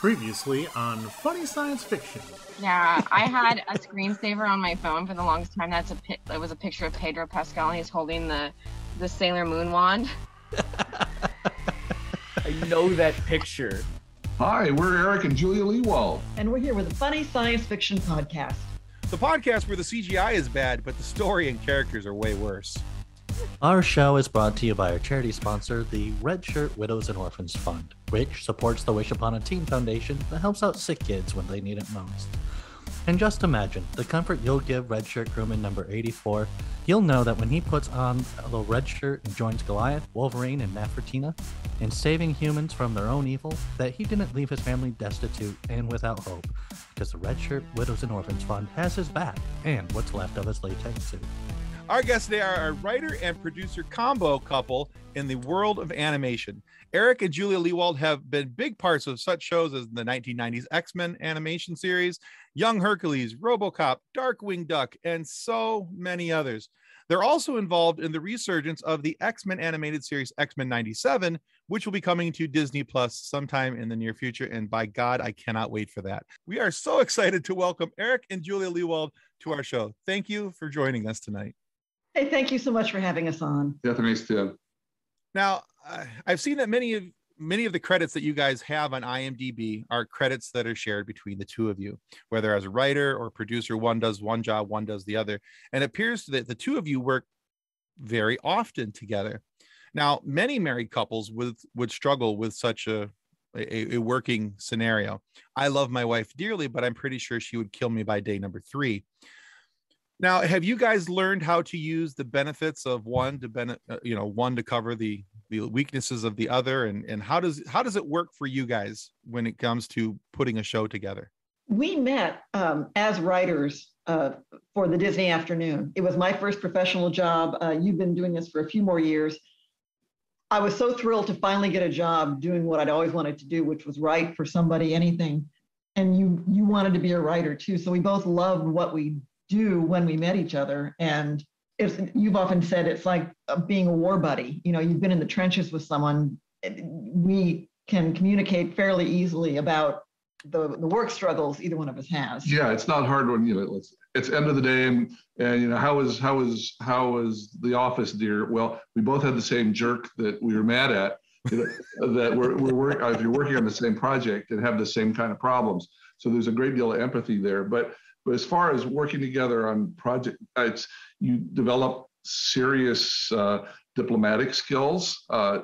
Previously on Funny Science Fiction. Yeah, I had a screensaver on my phone for the longest time. That's a pi- it was a picture of Pedro Pascal, and he's holding the the Sailor Moon wand. I know that picture. Hi, we're Eric and Julia Lewald. And we're here with a funny science fiction podcast. The podcast where the CGI is bad, but the story and characters are way worse. Our show is brought to you by our charity sponsor, the Red Shirt Widows and Orphans Fund, which supports the Wish Upon a Teen Foundation that helps out sick kids when they need it most. And just imagine the comfort you'll give Red Shirt crewman number 84. He'll know that when he puts on a little red shirt and joins Goliath, Wolverine, and Nefertina in saving humans from their own evil, that he didn't leave his family destitute and without hope, because the Red Shirt Widows and Orphans Fund has his back and what's left of his latex suit. Our guests today are a writer and producer combo couple in the world of animation. Eric and Julia Lewald have been big parts of such shows as the 1990s X Men animation series, Young Hercules, Robocop, Darkwing Duck, and so many others. They're also involved in the resurgence of the X Men animated series X Men 97, which will be coming to Disney Plus sometime in the near future. And by God, I cannot wait for that. We are so excited to welcome Eric and Julia Lewald to our show. Thank you for joining us tonight. Hey, thank you so much for having us on. Yeah, thanks, Tim. Now, uh, I've seen that many of many of the credits that you guys have on IMDb are credits that are shared between the two of you, whether as a writer or producer, one does one job, one does the other. And it appears that the two of you work very often together. Now, many married couples would would struggle with such a a, a working scenario. I love my wife dearly, but I'm pretty sure she would kill me by day number three. Now, have you guys learned how to use the benefits of one to benefit, uh, you know, one to cover the the weaknesses of the other, and and how does how does it work for you guys when it comes to putting a show together? We met um, as writers uh, for the Disney Afternoon. It was my first professional job. Uh, you've been doing this for a few more years. I was so thrilled to finally get a job doing what I'd always wanted to do, which was write for somebody, anything. And you you wanted to be a writer too, so we both loved what we do when we met each other. And it's, you've often said it's like uh, being a war buddy. You know, you've been in the trenches with someone. We can communicate fairly easily about the, the work struggles either one of us has. Yeah, it's not hard when you know it's it's end of the day and and you know how is how is how is the office dear? Well, we both had the same jerk that we were mad at. You know, that we're we're if you're working on the same project and have the same kind of problems. So there's a great deal of empathy there. But but as far as working together on project, it's you develop serious uh, diplomatic skills, uh,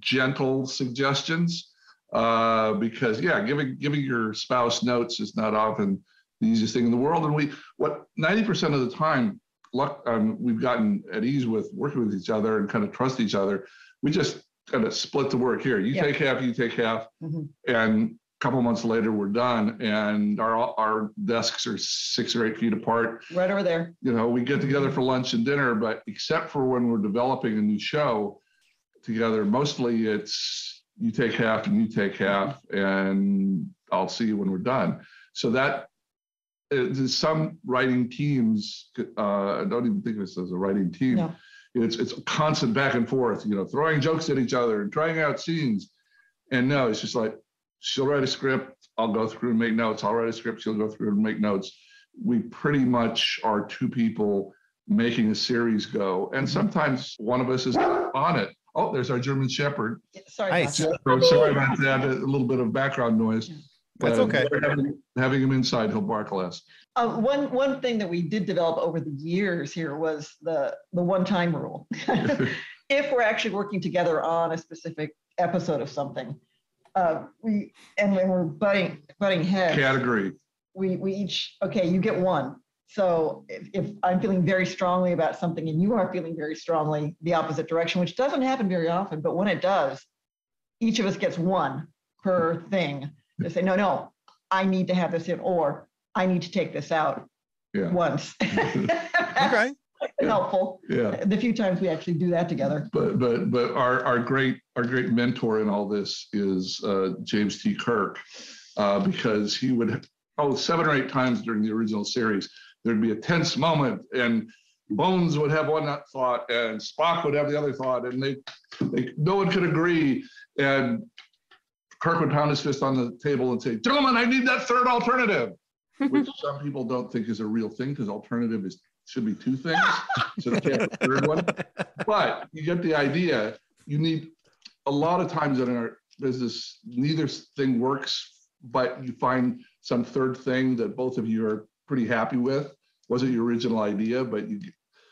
gentle suggestions, uh, because yeah, giving giving your spouse notes is not often the easiest thing in the world. And we what 90% of the time, luck um, we've gotten at ease with working with each other and kind of trust each other. We just kind of split the work here. You Yeah. take half, you take half, Mhm. and couple months later we're done and our our desks are six or eight feet apart Right over there. you know we get together for lunch and dinner but except for when we're developing a new show together mostly it's you take half and you take half and i'll see you when we're done so that uh, there's some writing teams uh, i don't even think of this as a writing team No. it's it's a constant back and forth you know throwing jokes at each other and trying out scenes and no it's just like she'll write a script i'll go through and make notes i'll write a script she'll go through and make notes we pretty much are two people making a series go and sometimes one of us is on it oh there's our german shepherd Sorry. Nice. about so sorry about that a little bit of background noise That's But okay. having, having him inside he'll bark less. Uh, one one thing that we did develop over the years here was the the one time rule. if we're actually working together on a specific episode of something, uh, we and when we're butting butting heads, category we we each okay, you get one. So if, if I'm feeling very strongly about something and you are feeling very strongly the opposite direction, which doesn't happen very often, but when it does, each of us gets one per thing to say, no, no, I need to have this in, or I need to take this out yeah once. Okay. Helpful. yeah The few times we actually do that together. but but but our our great our great mentor in all this is uh, James T. Kirk, uh, because he would oh seven or eight times during the original series there'd be a tense moment and Bones would have one thought and Spock would have the other thought and they, they no one could agree and Kirk would pound his fist on the table and say, "Gentlemen, I need that third alternative," which some people don't think is a real thing because alternative is should be two things, so they can't have a third one. But you get the idea. You need a lot of times in our business, neither thing works, but you find some third thing that both of you are pretty happy with. Wasn't your original idea, but you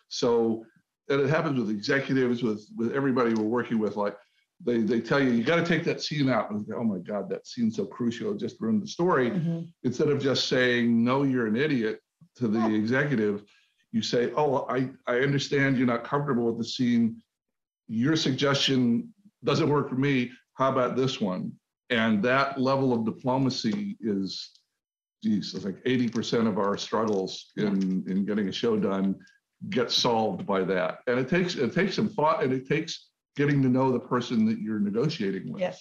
so and it happens with executives, with with everybody we're working with. Like they they tell you you got to take that scene out. And oh my God, that scene's so crucial. It just ruined the story. Mhm. Instead of just saying no, you're an idiot to the executive, you say, oh, I I understand you're not comfortable with the scene. Your suggestion doesn't work for me. How about this one? And that level of diplomacy is, geez, it's like 80% of our struggles in, in getting a show done get solved by that. And it takes, it takes some thought and it takes getting to know the person that you're negotiating with. Yes.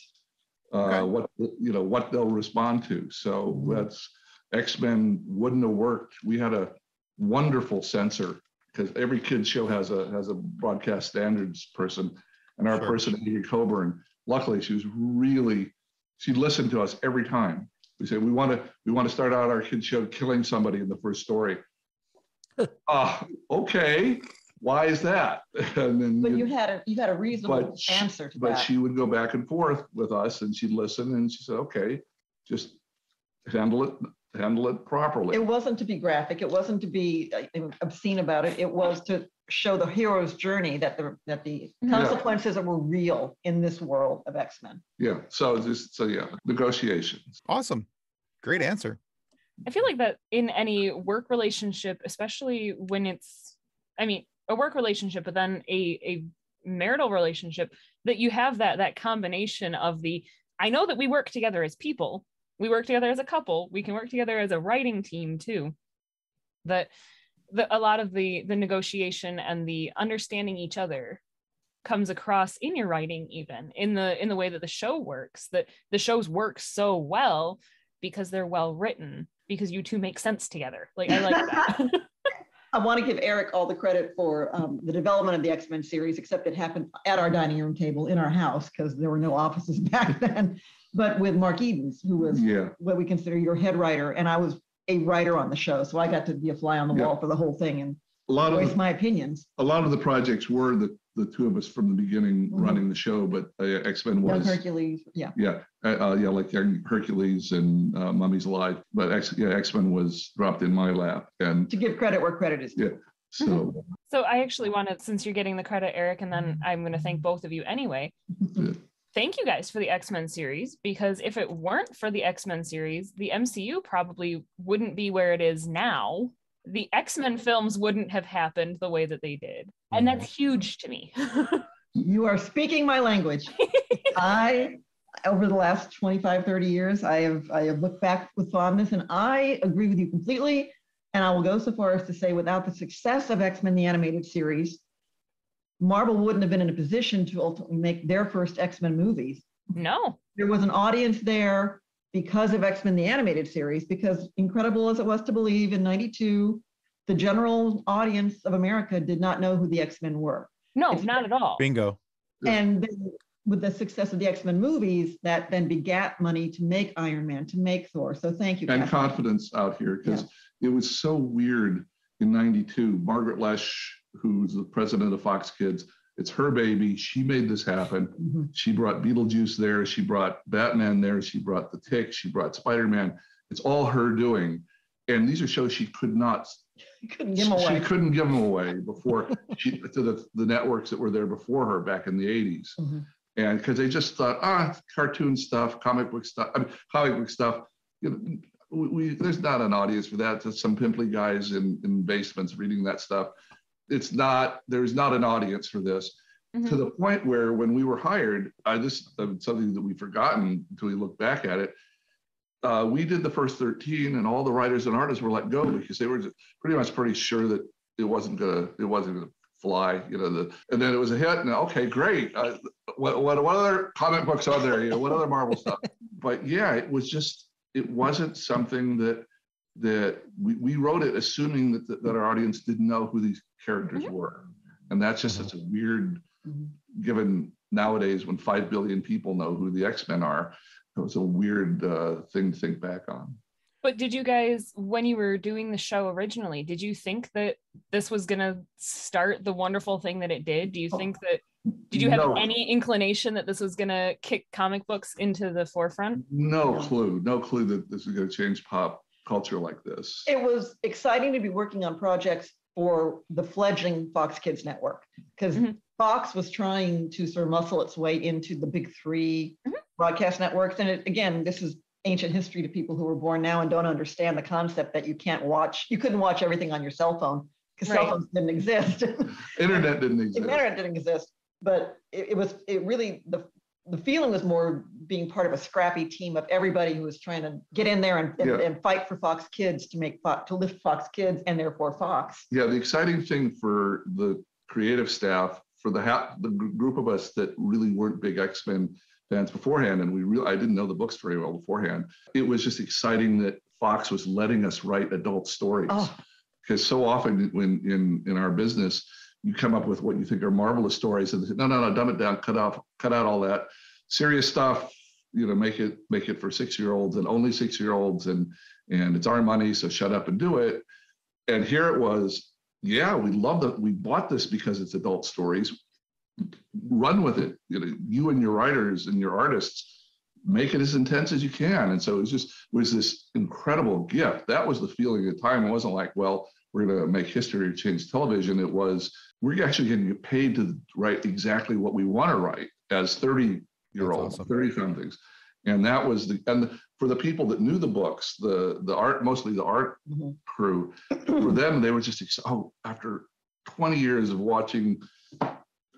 Okay. Uh, what, you know, what they'll respond to. So that's, X-Men wouldn't have worked. We had a wonderful censor because every kid show has a, has a broadcast standards person. And our Sure. person, Amy Coburn, luckily she was really, she listened to us every time. We say, we want to, we want to start out our kid show killing somebody in the first story. Ah, okay, why is that? And then. But you had a, you had a reasonable But she- answer to But that. But she would go back and forth with us and she'd listen and she said, okay, just handle it, handle it properly. It wasn't to be graphic. It wasn't to be uh, obscene about it. It was to show the hero's journey that the, that the consequences were real in this world of X-Men. Yeah, so just, so yeah, negotiations. Awesome. Great answer. I feel like that in any work relationship, especially when it's, I mean, a work relationship, but then a, a marital relationship, that you have that that combination of the, I know that we work together as people, we work together as a couple, we can work together as a writing team too. That the a lot of the the negotiation and the understanding each other comes across in your writing even in the in the way that the show works that the shows work so well because they're well written because you two make sense together like i like that I want to give Eric all the credit for um, the development of the X-Men series, except it happened at our dining room table in our house because there were no offices back then. But with Mark Edens, who was Yeah, what we consider your head writer, and I was a writer on the show, so I got to be a fly on the Yeah. wall for the whole thing and a lot voice of, my opinions. a lot of the projects were the, the two of us from the beginning Mhm. running the show, but uh, X-Men Young was, Hercules, yeah. yeah, uh, uh, yeah, like Young Hercules and uh, Mummies Alive. But X, yeah, X-Men was dropped in my lap. And To give credit where credit is due. Yeah. so, so i actually wanted since you're getting the credit eric and then i'm going to thank both of you anyway Yeah. Thank you guys for the x-men series because if it weren't for the x-men series the mcu probably wouldn't be where it is now the x-men films wouldn't have happened the way that they did and that's mm-hmm. huge to me You are speaking my language. I, over the last 25, 30 years, I have, I have looked back with fondness and I agree with you completely. And I will go so far as to say without the success of X-Men, the animated series, Marvel wouldn't have been in a position to ultimately make their first X-Men movies. no There was an audience there because of X-Men, the animated series, because incredible as it was to believe in 92, the general audience of America did not know who the X-Men were. no It's- not at all Bingo. And then with the success of the X-Men movies, that then begat money to make Iron Man, to make Thor. So thank you. and Kathy. confidence out here because it was so weird in 92 margaret loesch who's the president of fox kids. It's her baby. She made this happen. Mhm. she brought beetlejuice there. She brought batman there. She brought the tick. She brought spider-man. It's all her doing. And these are shows she could not couldn't give them she couldn't give them away before she to the, the networks that were there before her back in the 80s Mhm. and because they just thought ah cartoon stuff comic book stuff I mean, comic book stuff. You know, we, we there's not an audience for that. Just some pimply guys in, in basements reading that stuff it's not there's not an audience for this. Mhm. to the point where when we were hired I this uh, something that we've forgotten until we look back at it uh, we did the first 13 and all the writers and artists were let go because they were pretty much pretty sure that it wasn't gonna it wasn't gonna fly you know the and then it was a hit and okay great. Uh, what, what what other comic books are there? You know what other marvel stuff? But yeah it was just it wasn't something that that we, we wrote it assuming that, that that our audience didn't know who these characters Mhm. were and that's just such a weird Mhm. given nowadays when 5 billion people know who the x-men are it was a weird uh, thing to think back on. But did you guys, when you were doing the show originally, did you think that this was going to start the wonderful thing that it did? Do you Oh, think that, did you have no. any inclination that this was going to kick comic books into the forefront? No clue, no clue that this is going to change pop culture like this. It was exciting to be working on projects for the fledgling Fox Kids network because Mhm. Fox was trying to sort of muscle its way into the big 3 Mhm. broadcast networks. And it, again, this is ancient history to people who were born now and don't understand the concept that you can't watch, you couldn't watch everything on your cell phone because cell phones didn't exist. Internet didn't exist. internet didn't exist, but it, it was it really the the feeling was more being part of a scrappy team of everybody who was trying to get in there and, and, Yeah. and fight for Fox Kids to make Fox, to lift Fox Kids and therefore Fox. Yeah, the exciting thing for the creative staff, for the ha- the group of us that really weren't big X Men fans beforehand, and we really I didn't know the books very well beforehand. It was just exciting that Fox was letting us write adult stories. Oh, because so often when in in our business you come up with what you think are marvelous stories and say, no no no dumb it down cut off cut out all that. Serious stuff you know make it make it for six year olds and only six year olds and and it's our money so shut up and do it. And here it was yeah we love that we bought this because it's adult stories. Run with it. You know you and your writers and your artists make it as intense as you can. And so it was just it was this incredible gift. That was the feeling at the time. It wasn't like well we're going to make history or change television it was we're actually going to get paid to write exactly what we want to write as 30 year olds awesome. 30 somethings and that was the and for the people that knew the books the the art mostly the art Mhm. crew for them they were just ex- oh after 20 years of watching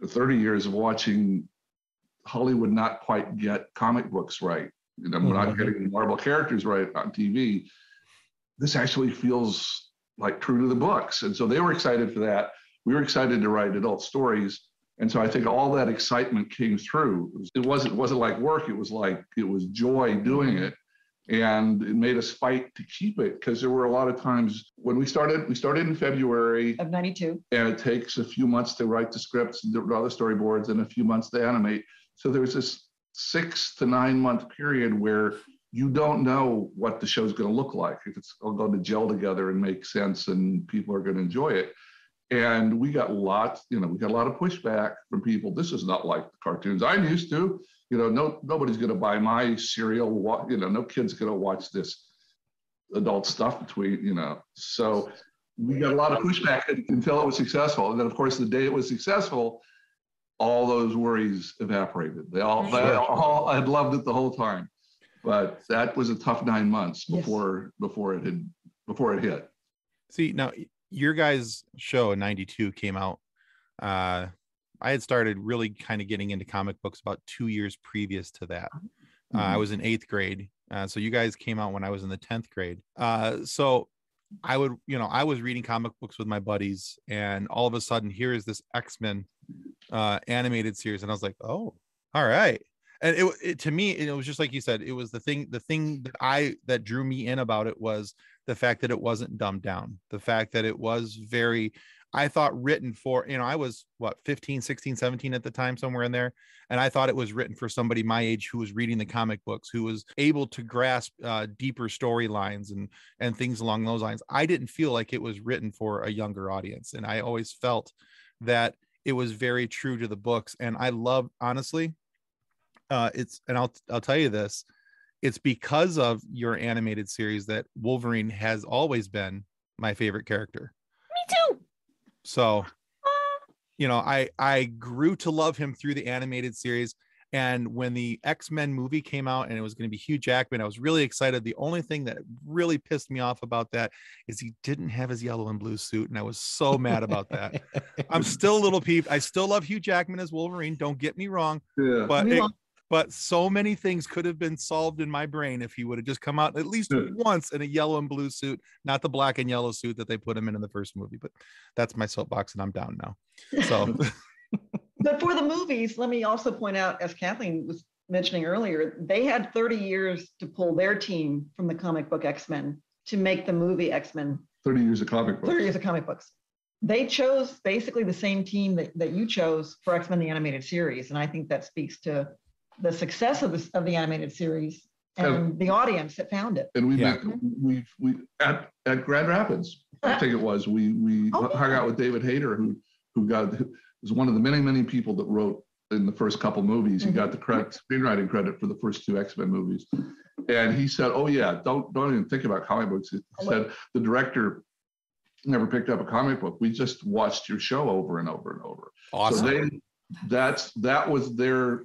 30 years of watching hollywood not quite get comic books right you know we're not getting the marvel characters right on tv this actually feels like true to the books. And so they were excited for that. We were excited to write adult stories. And so i think all that excitement came through. It, was, it wasn't it wasn't like work. It was like it was joy doing it. And it made us fight to keep it because there were a lot of times when we started we started in february. Of 92. and it takes a few months to write the scripts and draw the storyboards and a few months to animate. So there was this six to nine month period where you don't know what the show's going to look like. If it's all going to gel together and make sense and people are going to enjoy it. And we got lots you know we got a lot of pushback from people. This is not like the cartoons. I'm used to you know no nobody's going to buy my cereal you know no kid's going to watch this adult stuff between you know. So we got a lot of pushback until it was successful. And then of course the day it was successful all those worries evaporated. They all they all had loved it the whole time but that was a tough nine months Yes. before before it had before it hit See, now your guys' show in 92 came out. Uh, I had started really kind of getting into comic books about two years previous to that. Uh, I was in eighth grade. Uh, so you guys came out when I was in the 10th grade. Uh, so I would, you know, I was reading comic books with my buddies, and all of a sudden, here is this X Men uh, animated series, and I was like, oh, all right. And it, it to me, it was just like you said, it was the thing, the thing that I that drew me in about it was the fact that it wasn't dumbed down, the fact that it was very, I thought written for, you know, I was what 15, 16, 17 at the time, somewhere in there. And I thought it was written for somebody my age who was reading the comic books, who was able to grasp uh, deeper storylines and and things along those lines. I didn't feel like it was written for a younger audience, and I always felt that it was very true to the books. And I love, honestly, uh, it's and I'll I'll tell you this, it's because of your animated series that Wolverine has always been my favorite character. Me too. So, you know, I I grew to love him through the animated series. And when the X Men movie came out and it was going to be Hugh Jackman, I was really excited. The only thing that really pissed me off about that is he didn't have his yellow and blue suit, and I was so mad about that. I'm still a little peeved. I still love Hugh Jackman as Wolverine. Don't get me wrong, yeah but We it- love- but so many things could have been solved in my brain if he would have just come out at least Yeah. once in a yellow and blue suit, not the black and yellow suit that they put him in in the first movie. But that's my soapbox, and I'm down now. So But for the movies, let me also point out, as Kathleen was mentioning earlier, they had 30 years to pull their team from the comic book X-Men to make the movie X-Men 30 years of comic books 30 years of comic books. They chose basically the same team that, that you chose for X-Men the animated series. And I think that speaks to the success of the, of the animated series oh. and the audience that found it. And we Yeah. we we at at Grand Rapids, I think it was. We we Oh, hung out with David Hayter, who who got who was one of the many many people that wrote in the first couple movies. He mm-hmm. got the credit screenwriting credit for the first two X Men movies, and he said, "Oh yeah, don't don't even think about comic books." He said the director never picked up a comic book. We just watched your show over and over and over. Awesome. So they, that's that was their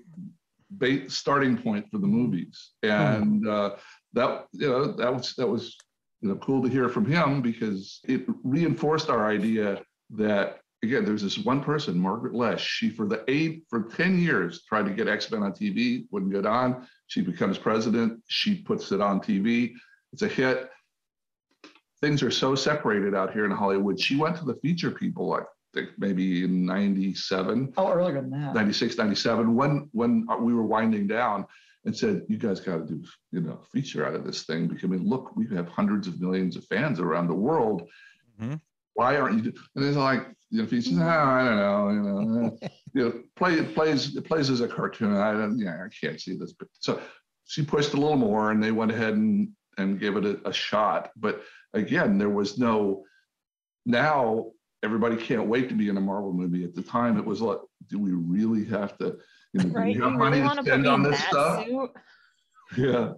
ba- starting point for the movies, and uh, that you know that was that was you know cool to hear from him because it reinforced our idea that again there's this one person Margaret Loesch. She for the eight for ten years tried to get X Men on TV wouldn't get on. She becomes president. She puts it on TV it's a hit. Things are so separated out here in Hollywood. She went to the feature people think maybe in 97 Oh, earlier than that. 96 97 when when we were winding down and said you guys got to do you know feature out of this thing because i mean look we have hundreds of millions of fans around the world Mhm. why aren't you do-" and it's like you know features no i don't know you know eh, you know play it plays it plays as a cartoon i don't yeah i can't see this but so she pushed a little more and they went ahead and and gave it a, a shot but again there was no now everybody can't wait to be in a Marvel movie. At the time, it was like, do we really have to? You know, do Right? we You have money really to want to spend on this stuff? suit? Yeah.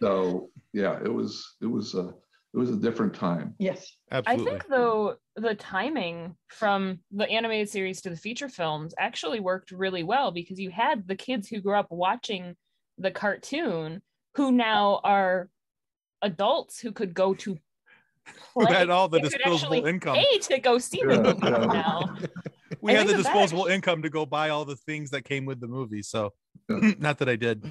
So yeah, it was it was a it was a different time. Yes. Absolutely. I think though the timing from the animated series to the feature films actually worked really well because you had the kids who grew up watching the cartoon who now are adults who could go to Who had all the disposable income. pay to go see the movie yeah. now. We I had the think that disposable actually- income to go buy all the things that came with the movie. So not that I did.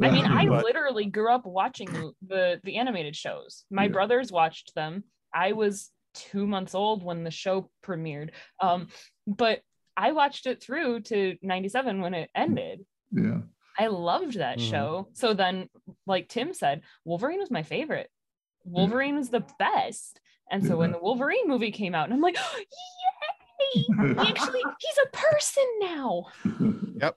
I mean, I But- literally grew up watching the- the the animated shows. My Yeah. brothers watched them. I was two months old when the show premiered. Um, but I watched it through to 97 when it ended. yeah. I loved that Mhm. show. So then, like Tim said, Wolverine was my favorite. Mm-hmm. Wolverine was the best. And so when mm-hmm. the Wolverine movie came out, and I'm like, yay! He actually, he's a person now. Yep.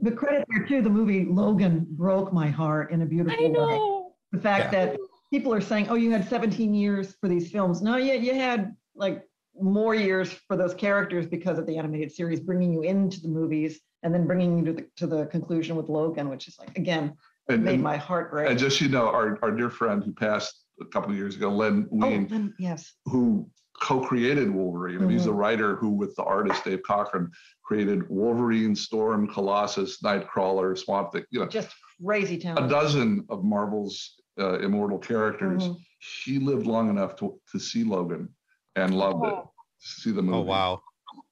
The credit there too, the movie Logan broke my heart in a beautiful I way. know. The fact that people are saying, oh, you had 17 years for these films. No, you, you had like more years for those characters because of the animated series, bringing you into the movies and then bringing you to the, to the conclusion with Logan, which is like, again, And, made and, my heart break. and just you know, our, our dear friend who passed a couple of years ago, Len oh, Wein, then, yes. who co-created Wolverine. I mean, He's the Mhm. writer who, with the artist Dave Cockrum, created Wolverine, Storm, Colossus, Nightcrawler, Swamp Thing. You know, Just crazy talent. a dozen of Marvel's uh, immortal characters. Mhm. He lived long enough to, to see Logan and loved it. Oh, See the movie. Oh wow.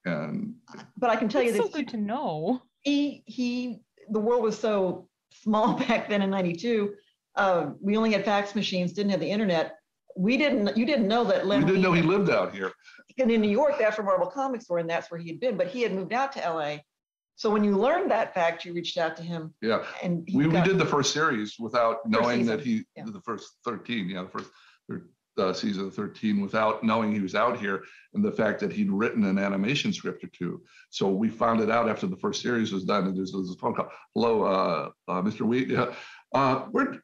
And But I can tell you it's so this, good to know. he, he, the world was so small back then in 92. Uh, we only had fax machines, didn't have the internet. We didn't, you didn't know that we didn't know he lived out here. and in New York, that's where Marvel Comics were, and that's where he had been. But he had moved out to LA. So when you learned that fact, you reached out to him, Yeah. and We, we did the first series without knowing that he, yeah. the first 13, yeah, the first uh, season of 13, without knowing he was out here and the fact that he'd written an animation script or two. So we found it out after the first series was done. And there's, there's a phone call. Hello, uh, uh, Mr. Wheat. Yeah. Uh, we're,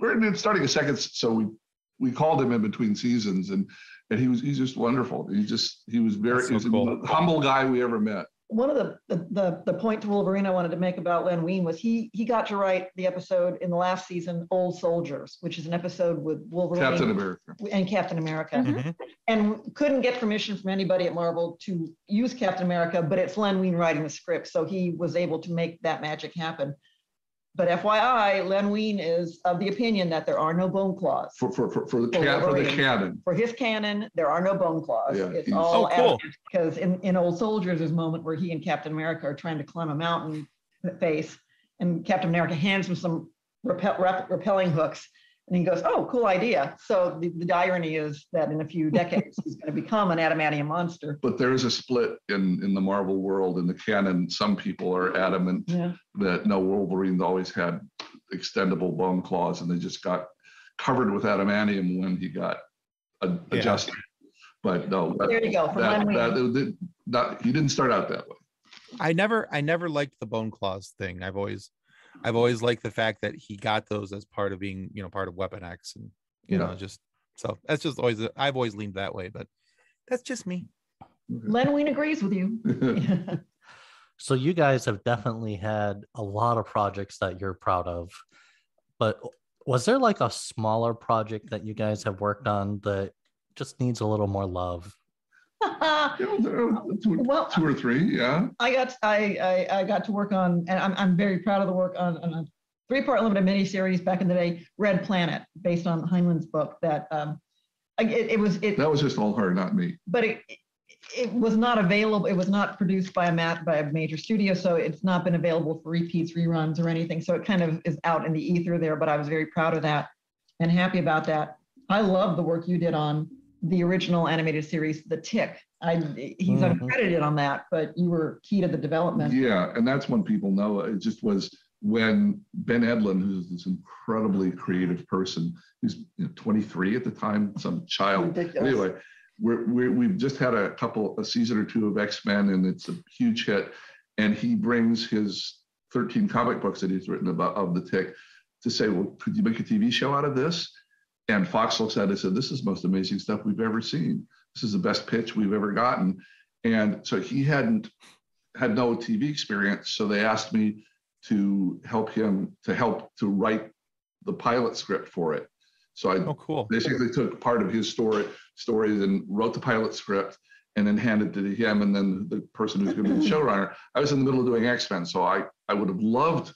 we're starting a second. So we, we called him in between seasons and, and he was, he's just wonderful. He just, he was very, so he was the most humble guy we ever met. one of the, the the the point to Wolverine I wanted to make about Len Wein was he he got to write the episode in the last season, Old Soldiers, which is an episode with Wolverine Captain America. and Captain America. Mhm. Mhm. and couldn't get permission from anybody at Marvel to use Captain America, but it's Len Wein writing the script, so he was able to make that magic happen. But FYI, Len Wein is of the opinion that there are no bone claws. For, for, for, for the, For can, for the canon. For his canon, there are no bone claws. Yeah, it's all Oh, cool. because in, in Old Soldiers, there's a moment where he and Captain America are trying to climb a mountain face, and Captain America hands him some repel, rep, repelling hooks, and he goes, "Oh, cool idea." So the, the irony is that in a few decades, he's going to become an adamantium monster. But there is a split in, in the Marvel world in the canon. Some people are adamant Yeah. that no, Wolverine's always had extendable bone claws and they just got covered with adamantium when he got a- Yeah. adjusted. But no, that, There you go. From that, Len Wein. that, it did not, he didn't start out that way. I never I never liked the bone claws thing. I've always I've always liked the fact that he got those as part of being, you know, part of Weapon X, and you Yeah. know, just so that's just always I've always leaned that way, but that's just me. Len Wein agrees with you. So you guys have definitely had a lot of projects that you're proud of. But was there like a smaller project that you guys have worked on that just needs a little more love? Yeah, there are two, Well, two or three, yeah. I got I, I I got to work on, and I'm I'm very proud of the work on, on a three-part limited miniseries back in the day, Red Planet, based on Heinlein's book. That um, it, it was it, That was just all her, not me. but it it was not available. It was not produced by a mat by a major studio, so it's not been available for repeats, reruns, or anything. So it kind of is out in the ether there. But I was very proud of that and happy about that. I love the work you did on the original animated series, The Tick. I he's Mhm. uncredited on that, but you were key to the development. Yeah, and that's when people know it just was when Ben Edlund, who's this incredibly creative person, he's you know, 23 at the time, some child. Ridiculous. Anyway, we're, we're, we've just had a couple, a season or two of X-Men and it's a huge hit. And he brings his 13 comic books that he's written about of the tick to say, well, could you make a TV show out of this? And Fox looks at it and said, this is the most amazing stuff we've ever seen. This is the best pitch we've ever gotten. And so he hadn't had no TV experience. So they asked me to help him to help to write the pilot script for it. So I Oh, cool. basically took part of his story stories and wrote the pilot script and then handed it to him and then the person who's going to be the showrunner. I was in the middle of doing X-Men, so I I would have loved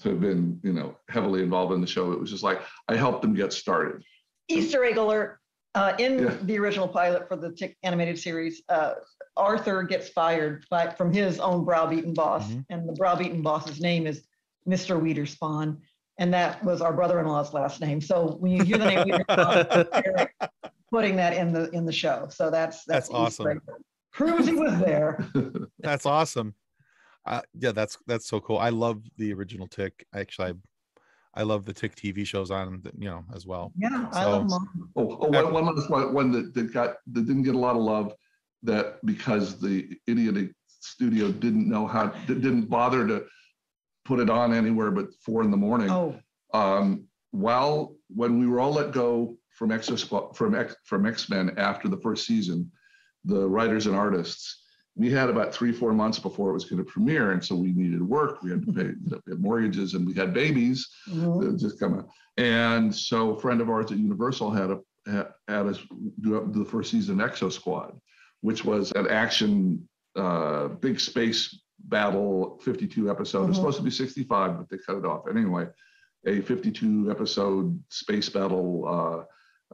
to have been, you know, heavily involved in the show. It was just like I helped them get started. Easter egg alert. Uh, in Yeah. the original pilot for the Tick animated series, uh, Arthur gets fired by, from his own browbeaten boss, Mhm. and the browbeaten boss's name is Mr. Wiederspawn, and that was our brother-in-law's last name. So when you hear the name Wiederspawn, Eric putting that in the in the show, so that's That's that's, awesome. egg. Was there. That's awesome. Uh, yeah, that's that's so cool. I love the original Tick. Actually, I, I love the Tick TV shows on, the- you know, as well. Yeah, I love mom. Oh, oh one, one last one, one that, that got that didn't get a lot of love that because the idiotic studio didn't know how didn't bother to put it on anywhere but four in the morning. Oh, um, while when we were all let go from X from X from X Men after the first season, the writers and artists, we had about three four months before it was going to premiere, and so we needed work. We had to pay you know, we had mortgages, and we had babies mhm. that just come out. And so a friend of ours at Universal had a had, had us do the first season of Exo Squad, which was an action uh, big space battle 52 episode. It was Mhm. supposed to be 65, but they cut it off anyway. A 52 episode space battle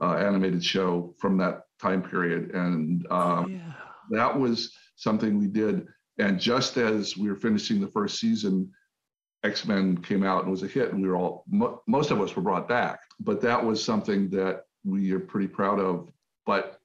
uh, uh, animated show from that time period, and um, yeah. that was something we did. And just as we were finishing the first season, X Men came out and was a hit, and we were all mo- most of us were brought back. But that was something that we are pretty proud of. But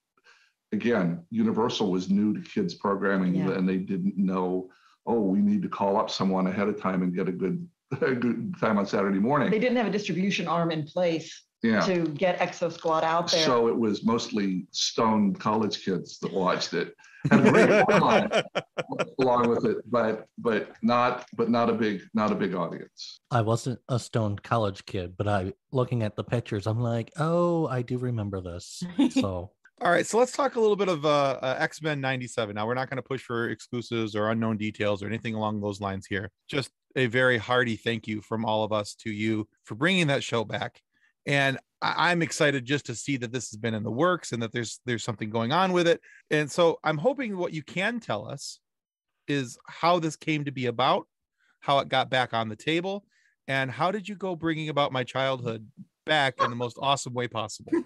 again, Universal was new to kids programming, Yeah. and they didn't know. Oh, we need to call up someone ahead of time and get a good a good time on Saturday morning. They didn't have a distribution arm in place yeah. to get Exo Squad out there. So it was mostly stone college kids that watched it. Had a great timeline along with it, but but not but not a big not a big audience. I wasn't a stone college kid, but I looking at the pictures, I'm like, oh, I do remember this. So All right, so let's talk a little bit of uh, uh, X Men '97. Now, we're not going to push for exclusives or unknown details or anything along those lines here. Just a very hearty thank you from all of us to you for bringing that show back. And I- I'm excited just to see that this has been in the works and that there's there's something going on with it. And so I'm hoping what you can tell us is how this came to be about, how it got back on the table, and how did you go bringing about my childhood back in the most awesome way possible.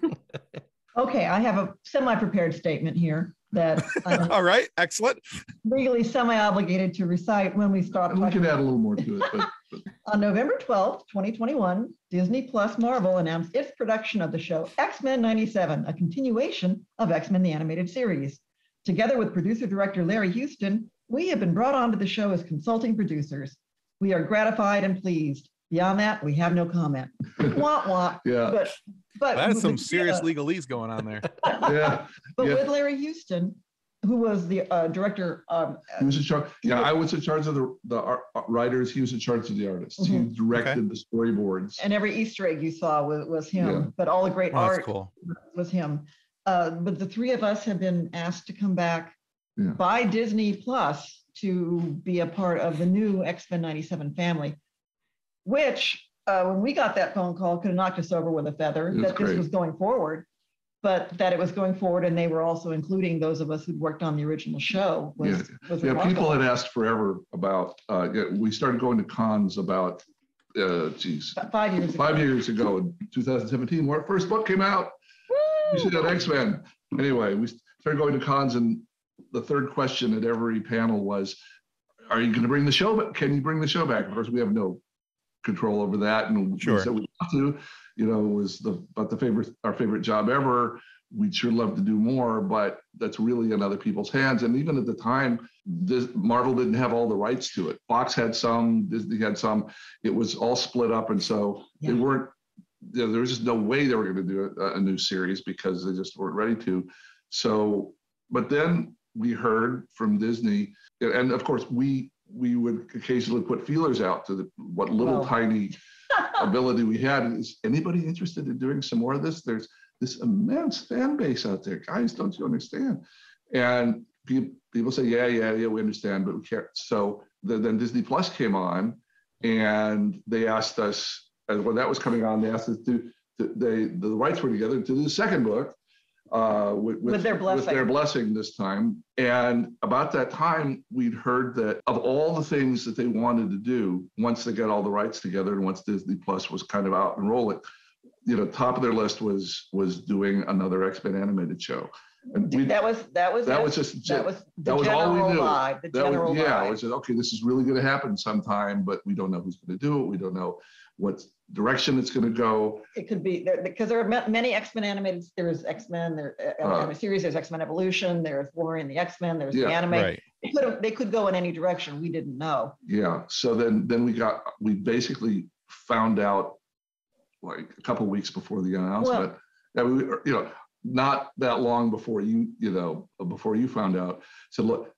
Okay, I have a semi-prepared statement here that I'm uh, all right, excellent. legally semi-obligated to recite when we start We can add a little more to it, but, but On November 12th, 2021, Disney Plus Marvel announced its production of the show X-Men 97, a continuation of X-Men the animated series. Together with producer director Larry Houston, we have been brought onto the show as consulting producers. We are gratified and pleased. Beyond that, we have no comment. Wah wah. yeah, But but That is some with- serious yeah, legalese going on there. yeah, But yeah. with Larry Houston, who was the uh, director? Um, He was in charge. Yeah, I was in charge of the the ar- uh, writers. He was in charge of the artists. He Mhm. directed the storyboards. and every Easter egg you saw was, was him, Yeah. but all the great Oh, art cool. was him. Uh, but the three of us have been asked to come back Yeah. by Disney Plus to be a part of the new X Men '97 family, which uh, when we got that phone call could have knocked us over with a feather was that this great. was going forward, but that it was going forward and they were also including those of us who'd worked on the original show was, was Yeah, people had asked forever about. Uh, yeah, we started going to cons about, uh, geez, Five years ago. five years ago in 2017, when our first book came out. We should have X Men. Anyway, we started going to cons, and the third question at every panel was, "Are you going to bring the show? back? can you bring the show back?" Of course, we have no control over that, and we said we have to. You know, it was the but the favorite our favorite job ever. We'd sure love to do more, but that's really in other people's hands. And even at the time, this, Marvel didn't have all the rights to it. Fox had some, Disney had some. It was all split up, and so they weren't you know, there was just no way they were going to do a, a new series because they just weren't ready to. So, but then we heard from Disney, and of course we we would occasionally put feelers out to the, what little Well. tiny ability we had. Is anybody interested in doing some more of this? There's this immense fan base out there, guys. Don't you understand? And people say, yeah, yeah, yeah, we understand, but we can't. So the, then Disney Plus came on, and they asked us, when that was coming on, they asked us to, to they the rights were together to do the second book. Uh, with, With their with their blessing. this time. And about that time, we'd heard that of all the things that they wanted to do, once they got all the rights together and once Disney Plus was kind of out and rolling, you know, top of their list was was doing another X-Men animated show. And we, That was, that was. that was just That was the that was all we general knew. vibe, the that general was, yeah, we said, okay, this is really going to happen sometime, but we don't know who's going to do it. We don't know what direction it's going to go. It could be there because there are many X-Men animated. There's X-Men, there uh, Uh. series. There's X-Men Evolution. There's Wolverine, the X-Men. There's the anime. Right. They could they could go in any direction. We didn't know. Yeah. So then then we got we basically found out like a couple weeks before the announcement. that we you know not that long before you you know before you found out. So look,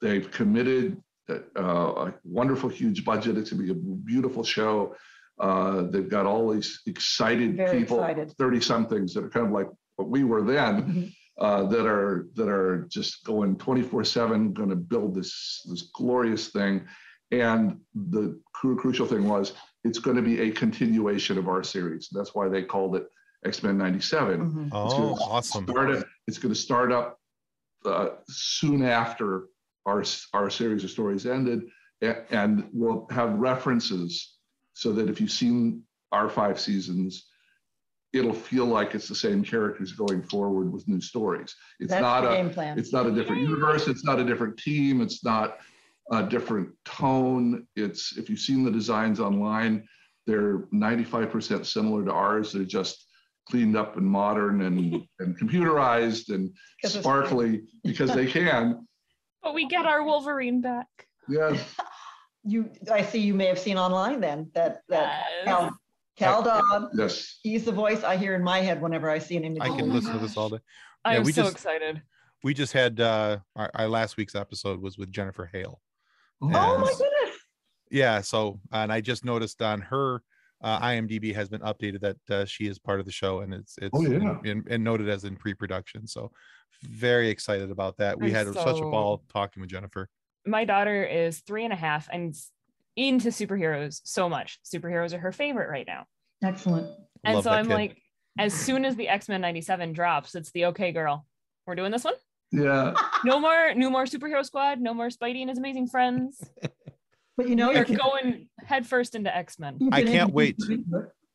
they've committed uh, a wonderful huge budget. It's gonna be a beautiful show. Uh, they've got all these excited Very people, thirty somethings that are kind of like what we were then Mhm. uh, that are that are just going 24 7 going to build this this glorious thing and the cru- crucial thing was it's going to be a continuation of our series that's why they called it x-men 97 Mhm. It's Oh, gonna awesome. start it, it's going to start up uh, soon after our our series of stories ended a- and we'll have references so that if you've seen our five seasons it'll feel like it's the same characters going forward with new stories. It's That's not the a game plan. it's not a different universe it's not a different team it's not a different tone. It's if you've seen the designs online they're 95% similar to ours. They're just cleaned up and modern and, and computerized and sparkly because they can. But we get our Wolverine back. yeah You, I see you may have seen online then that, that Yes. Cal, Cal Dodd, yes he's the voice I hear in my head whenever I see an image. I can him. listen to this all day. I'm we so just- excited. We just had uh our, our last week's episode was with Jennifer Hale. Oh my goodness. Yeah, so and I just noticed on her uh, IMDb has been updated that uh, she is part of the show and it's it's Oh, yeah. in- and noted as in pre-production. So very excited about that. We I'm had such a ball talking with Jennifer. My daughter is three and a half and into superheroes so much. Superheroes are her favorite right now. Excellent. And Love so I'm kid. like, as soon as the X Men 97 drops, it's the okay girl. We're doing this one. yeah No more, no more superhero squad. No more Spidey and his amazing friends. But you know, you're going headfirst into X Men. I can't wait. to it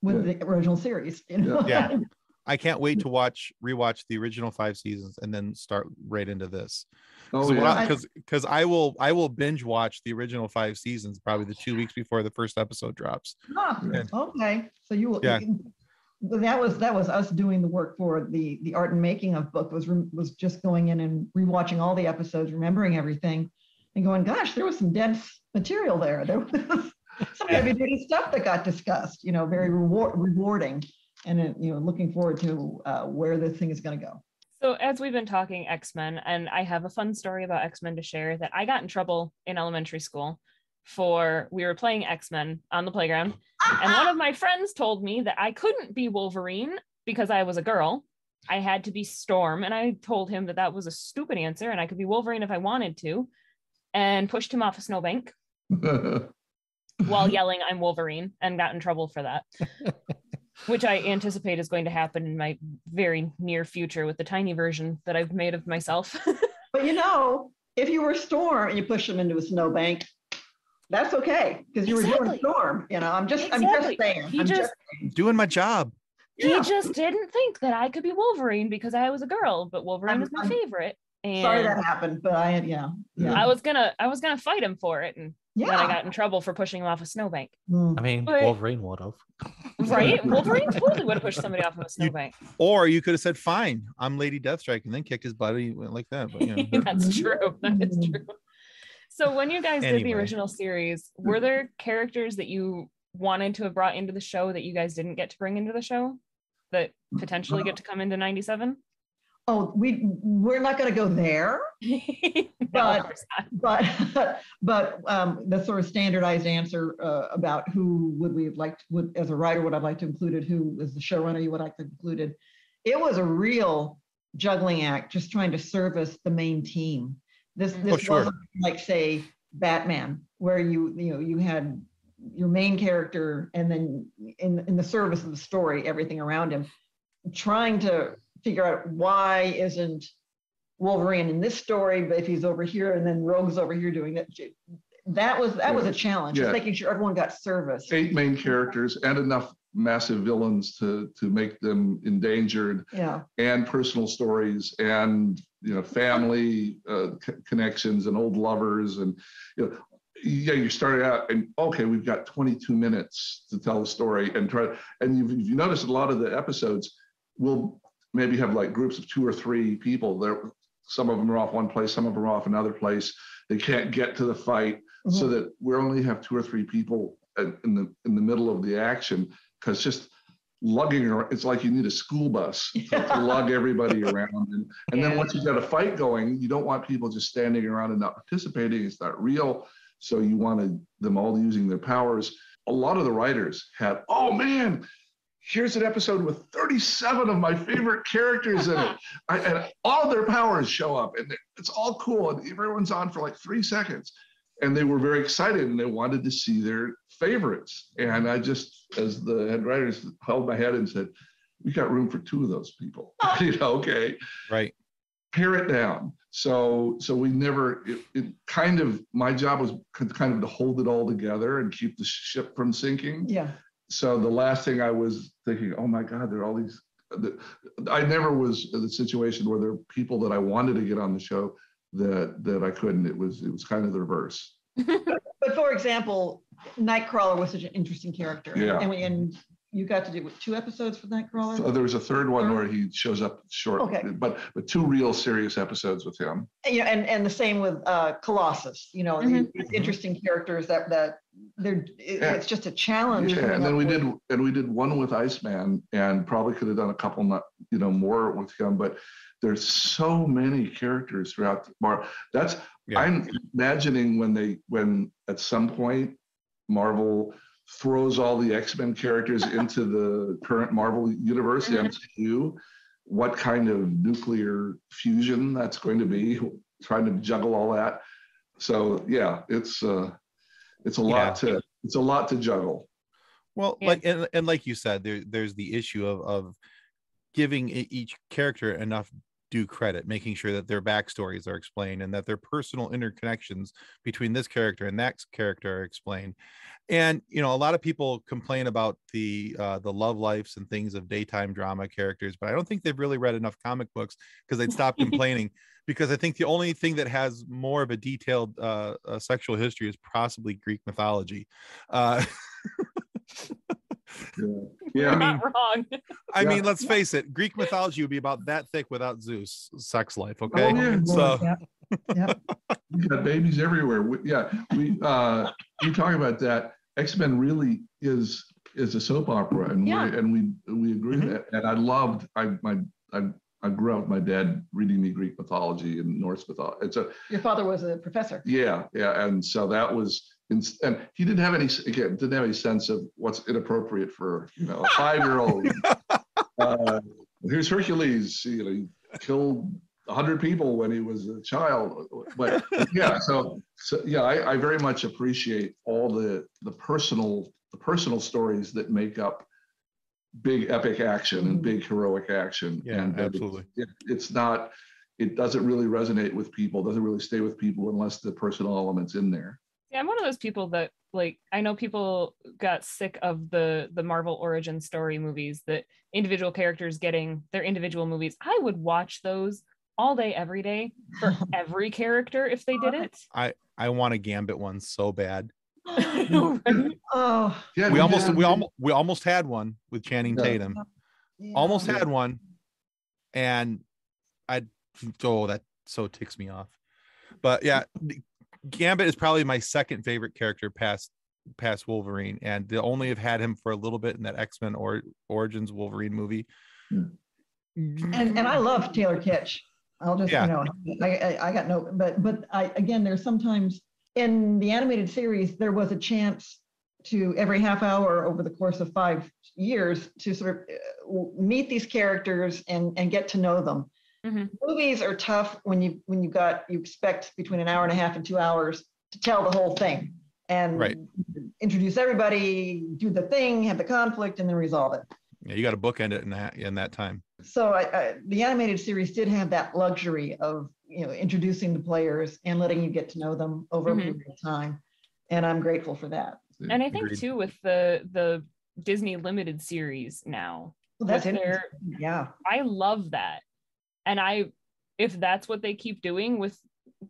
With the original series, you know? Yeah. I can't wait to watch rewatch the original five seasons and then start right into this. oh yeah because because I will I will binge watch the original five seasons probably the two weeks before the first episode drops. Ah, Yeah. Okay, so you will. Yeah. That was, that was us doing the work for the, the art and making of book was, was just going in and rewatching all the episodes, remembering everything and going, gosh, there was some dense material there. There was some heavy duty stuff that got discussed, you know, very reward, rewarding. And, it, you know, looking forward to uh, where this thing is going to go. So as we've been talking X-Men, and I have a fun story about X-Men to share that I got in trouble in elementary school for we were playing X-Men on the playground. And one of my friends told me that I couldn't be Wolverine because I was a girl. I had to be Storm. And I told him that that was a stupid answer and I could be Wolverine if I wanted to and pushed him off a snowbank while yelling, I'm Wolverine, and got in trouble for that, which I anticipate is going to happen in my very near future with the tiny version that I've made of myself. But you know, if you were Storm and you push him into a snowbank, that's okay because you were doing Exactly. Storm. You know, I'm just, I'm just saying. He I'm just- Doing my job. he Yeah. just didn't think that I could be Wolverine because I was a girl, but Wolverine I'm- is my I'm favorite. And sorry that happened, but I, yeah, yeah, I was gonna I was gonna fight him for it and then I got in trouble for pushing him off a snowbank. Mm. I mean, But- Wolverine would have. Right? Wolverine totally would have pushed somebody off of a snowbank. Or you could have said, "Fine, I'm Lady Deathstrike," and then kicked his butt like that. But you know, That's true. That is true. So when you guys did the original series, were there characters that you wanted to have brought into the show that you guys didn't get to bring into the show that potentially get to come into 97? Oh, we, we're not going to go there, But- of course not. but, but um, the sort of standardized answer uh, about who would we have liked, would, as a writer, would I like to included, who as the showrunner, you would like to included. It was a real juggling act, just trying to service the main team. This, this Oh, sure. wasn't like, say, Batman, where you, you know, you had your main character and then in, in the service of the story, everything around him. Trying to figure out why isn't Wolverine in this story, but if he's over here and then Rogue's over here doing that. That was, that was a challenge, Yeah. just making sure everyone got service. Eight main characters and enough massive villains to to make them endangered Yeah, and personal stories and you know family uh, c- connections and old lovers and you know yeah you started out and okay we've got 22 minutes to tell the story and try and you've, you noticed a lot of the episodes will maybe have like groups of two or three people there some of them are off one place some of them are off another place. They can't get to the fight. So Mhm. that we only have two or three people in the in the middle of the action because just lugging around it's like you need a school bus to, to lug everybody around. And, and then once you've got a fight going you don't want people just standing around and not participating. It's not real. So you wanted them all using their powers. A lot of the writers had oh man here's an episode with 37 of my favorite characters in it. I, and all their powers show up and it's all cool and everyone's on for like three seconds. And they were very excited and they wanted to see their favorites. And i just as the head writers held my head and said we got room for two of those people. You know okay. Right? pare it down. So so we never it, it kind of my job was kind of to hold it all together and keep the ship from sinking. Yeah. So the last thing I was thinking, oh my God, there are all these. the- I never was in the situation where there are people that I wanted to get on the show that that I couldn't. It was it was kind of the reverse. But for example, Nightcrawler was such an interesting character. Yeah. And we, and you got to do what, two episodes for Nightcrawler? So there was a third one where he shows up short, Okay. but but two real serious episodes with him. Yeah, and, and the same with uh, Colossus, you know, Mhm. these interesting characters that, that they're, it- Yeah. it's just a challenge. Yeah, and then we with- did and we did one with Iceman, and probably could have done a couple, not you know, more with him. But there's so many characters throughout the bar. That's Yeah. I'm imagining when they when at some point Marvel throws all the X-Men characters into the current Marvel universe, the. MCU, what kind of nuclear fusion that's going to be, trying to juggle all that. So yeah, it's uh it's a lot to it's a lot to juggle. Well, Yeah. like and, and like you said, there there's the issue of of giving each character enough due credit, making sure that their backstories are explained and that their personal interconnections between this character and that character are explained. And you know, a lot of people complain about the uh, the love lives and things of daytime drama characters, but I don't think they've really read enough comic books because they'd stop complaining. Because I think the only thing that has more of a detailed uh, uh, sexual history is possibly Greek mythology. Yeah, You're yeah. not wrong. I Yeah. mean, let's face it, Greek mythology would be about that thick without Zeus' sex life. Okay. Oh, yeah. So Yeah, yeah. we got babies everywhere. We, yeah, we uh we talk about that. X-Men really is is a soap opera and Yeah. we and we we agree Mhm. that and I loved I my I I I grew up with my dad reading me Greek mythology and Norse mythology. And so Your father was a professor. yeah, yeah, and so that was, and he didn't have any again didn't have any sense of what's inappropriate for you know a five year old. uh, here's Hercules. You know, he killed hundred people when he was a child. But yeah, so so yeah, I, I very much appreciate all the the personal the personal stories that make up big epic action and big heroic action. Yeah, and absolutely. It, it's not. It doesn't really resonate with people. Doesn't really stay with people unless the personal elements in there. Yeah, I'm one of those people that like I know people got sick of the the Marvel origin story movies that individual characters getting their individual movies. I would watch those all day every day for every character if they did it. I I want a Gambit one so bad. Oh. Yeah, We almost we almost we almost had one with Channing Tatum. yeah. Almost Yeah. had one, and I oh that so ticks me off. But yeah, Gambit is probably my second favorite character past past Wolverine, and they only have had him for a little bit in that X Men or Origins Wolverine movie. And and I love Taylor Kitsch. I'll just Yeah. you know I, I I got no but but I again there's sometimes in the animated series there was a chance to every half hour over the course of five years to sort of uh, meet these characters and and get to know them. Mhm. Movies are tough when you when you got you expect between an hour and a half and two hours to tell the whole thing and Right. introduce everybody, do the thing, have the conflict, and then resolve it. yeah, you got to bookend it in that in that time. So I, I, the animated series did have that luxury of you know introducing the players and letting you get to know them over Mhm. a period of time, and I'm grateful for that. and I think Agreed. too with the the Disney limited series now, Well, that's with their. Yeah, I love that. And I if that's what they keep doing with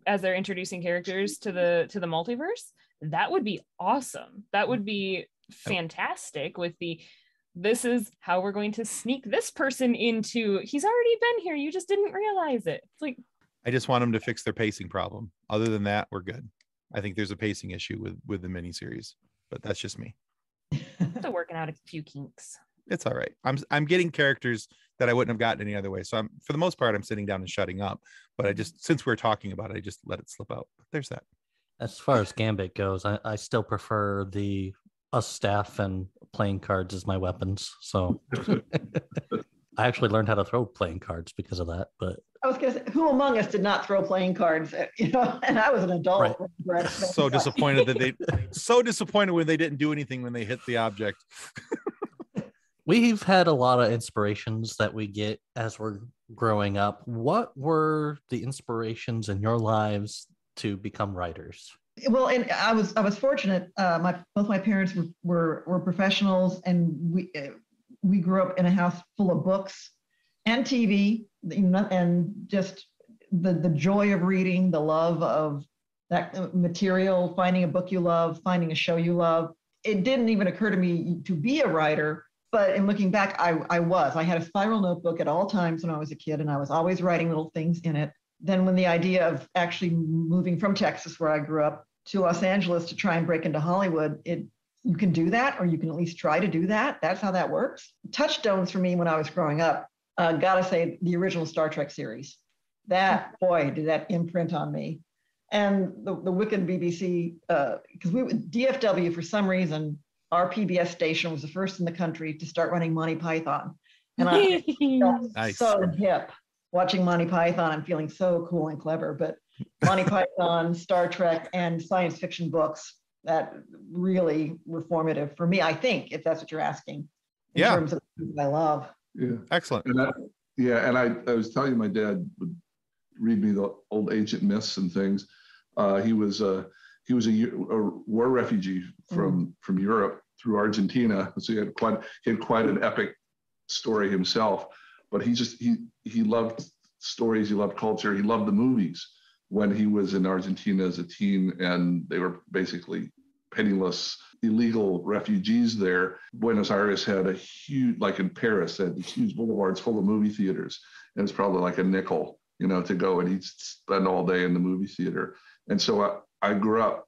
as they're introducing characters to the to the multiverse, that would be awesome. That would be fantastic with the this is how we're going to sneak this person into he's already been here you just didn't realize it it's like I just want them to fix their pacing problem. Other than that, we're good. I think there's a pacing issue with with the miniseries, but that's just me. still working out a few kinks It's all right. I'm I'm getting characters that I wouldn't have gotten any other way. So I'm for the most part, I'm sitting down and shutting up. But I mm-hmm. just since we're talking about it, I just let it slip out. But there's that. As far as Gambit goes, I, I still prefer the a staff and playing cards as my weapons. So I actually learned how to throw playing cards because of that. But I was gonna say, who among us did not throw playing cards? You know, and I was an adult. Right. when we were at- So disappointed that they so disappointed when they didn't do anything when they hit the object. we've had a lot of inspirations that we get as we're growing up. What were the inspirations in your lives to become writers? Well, and I was I was fortunate. Uh, my both my parents were were, were professionals, and we uh, we grew up in a house full of books and TV, and just the the joy of reading, the love of that uh, material, finding a book you love, finding a show you love. It didn't even occur to me to be a writer, but in looking back, I I was. I had a spiral notebook at all times when I was a kid, and I was always writing little things in it then when the idea of actually moving from Texas, where I grew up, to Los Angeles to try and break into Hollywood, it you can do that, or you can at least try to do that. That's how that works. Touchstones for me when I was growing up, uh, gotta say the original Star Trek series. That boy did that imprint on me, and the the wicked BBC because we DFW for some reason our PBS station was the first in the country to start running Monty Python, and I felt Nice. so hip watching Monty Python. I'm feeling so cool and clever. But Monty Python, Star Trek, and science fiction books that really were formative for me. I think, if that's what you're asking, in Yeah. terms of things I love. Yeah. Excellent. And that, yeah, and I, I was telling you, my dad would read me the old ancient myths and things. Uh, he was a he was a, a war refugee from mm-hmm. from Europe through Argentina, so he had quite he had quite an epic story himself. But he just he he loved stories, he loved culture, he loved the movies. When he was in Argentina as a teen, and they were basically penniless illegal refugees there. Buenos Aires had a huge, like in Paris, had huge boulevards full of movie theaters, and it's probably like a nickel, you know, to go and he'd spend all day in the movie theater. And so uh, I, grew up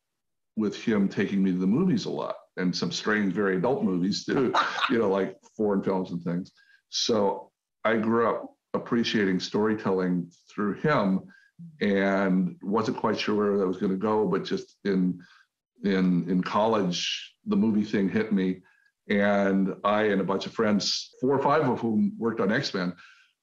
with him taking me to the movies a lot and some strange, very adult movies too, you know, like foreign films and things. So I grew up appreciating storytelling through him and wasn't quite sure where that was going to go but just in in in college the movie thing hit me and i and a bunch of friends four or five of whom worked on x-men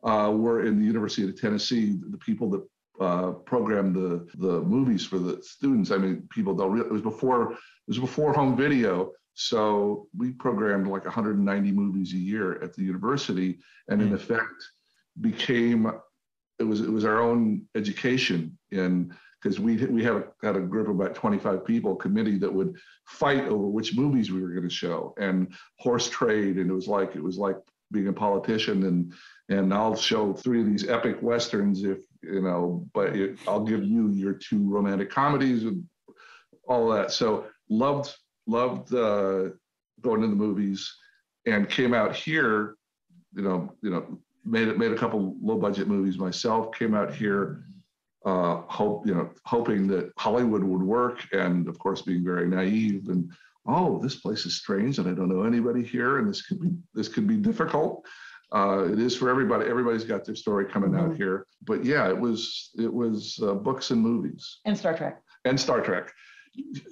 uh, were in the university of tennessee the people that uh, programmed the the movies for the students. I mean people don't realize it was before it was before home video. So we programmed like 190 movies a year at the university and in effect became it was it was our own education. In because we we had had a group of about 25 people committee that would fight over which movies we were going to show and horse trade. And it was like it was like being a politician and and I'll show three of these epic westerns if you know but it, I'll give you your two romantic comedies and all that so loved loved uh, going to the movies and came out here you know you know made it made a couple low budget movies myself. Came out here, uh, hope you know, hoping that Hollywood would work, and of course being very naive and oh, this place is strange, and I don't know anybody here, and this could be this could be difficult. Uh, it is for everybody. Everybody's got their story coming mm-hmm. out here, but yeah, it was it was uh, books and movies and Star Trek and Star Trek.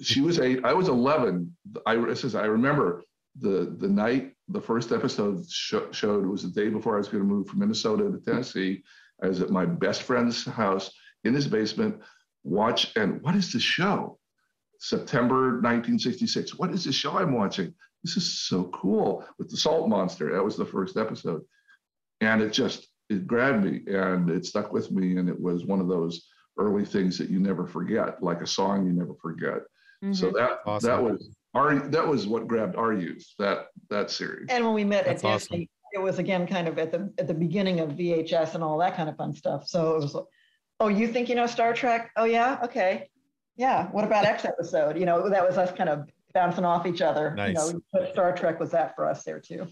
She was eight. I was eleven. I says I remember the the night the first episode sh- showed was the day before I was going to move from Minnesota to Tennessee. I was at my best friend's house in his basement. Watch and what is the show? September 1966. What is the show I'm watching? This is so cool with the salt monster. That was the first episode, and it just it grabbed me and it stuck with me. And it was one of those early things that you never forget, like a song you never forget. Mm-hmm. So that awesome. that was our that was what grabbed our youth that that series. And when we met That's at Disney, it was again kind of at the at the beginning of VHS and all that kind of fun stuff. So it was, oh, you think you know Star Trek? Oh yeah, okay, yeah. What about X episode? You know, that was us kind of bouncing off each other. Nice. You know, Star Trek was that for us there too.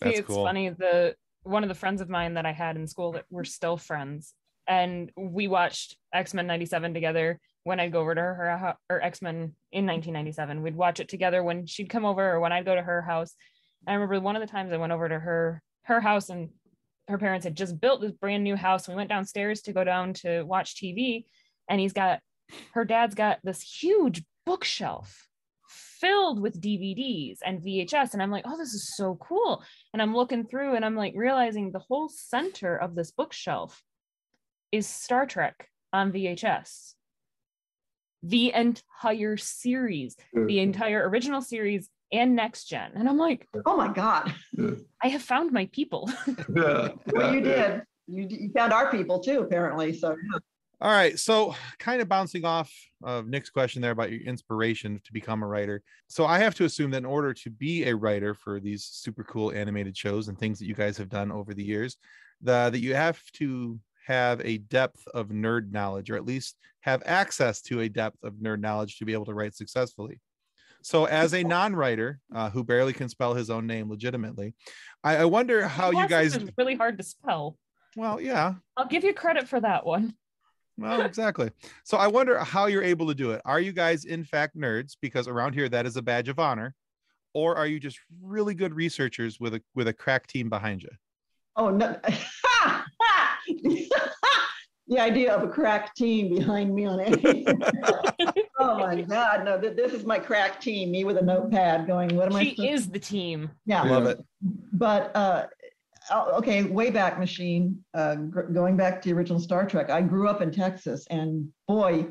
That's See, it's cool. funny. The one of the friends of mine that I had in school that we're still friends, and we watched X Men '97 together when I'd go over to her, her or X Men in 1997. We'd watch it together when she'd come over or when I'd go to her house. I remember one of the times I went over to her her house and her parents had just built this brand new house. We went downstairs to go down to watch TV, and he's got her dad's got this huge bookshelf filled with DVDs and VHS. And I'm like, oh, this is so cool. And I'm looking through and I'm like realizing the whole center of this bookshelf is Star Trek on VHS the entire series, mm-hmm. the entire original series and next gen. And I'm like, oh my God, I have found my people. yeah, well, you did. You, you found our people too, apparently. So, all right. So, kind of bouncing off of Nick's question there about your inspiration to become a writer. So, I have to assume that in order to be a writer for these super cool animated shows and things that you guys have done over the years, the, that you have to have a depth of nerd knowledge, or at least have access to a depth of nerd knowledge to be able to write successfully. So, as a non-writer uh, who barely can spell his own name legitimately, I, I wonder how you guys. Really hard to spell. Well, yeah. I'll give you credit for that one. Well, exactly. So I wonder how you're able to do it. Are you guys in fact nerds? Because around here that is a badge of honor, or are you just really good researchers with a with a crack team behind you? Oh no. the idea of a crack team behind me on anything. oh my God, no, this is my crack team, me with a notepad going, what am she I? She is the team. Yeah. I Love it. But, uh, okay, way back machine, uh, gr- going back to the original Star Trek, I grew up in Texas and boy,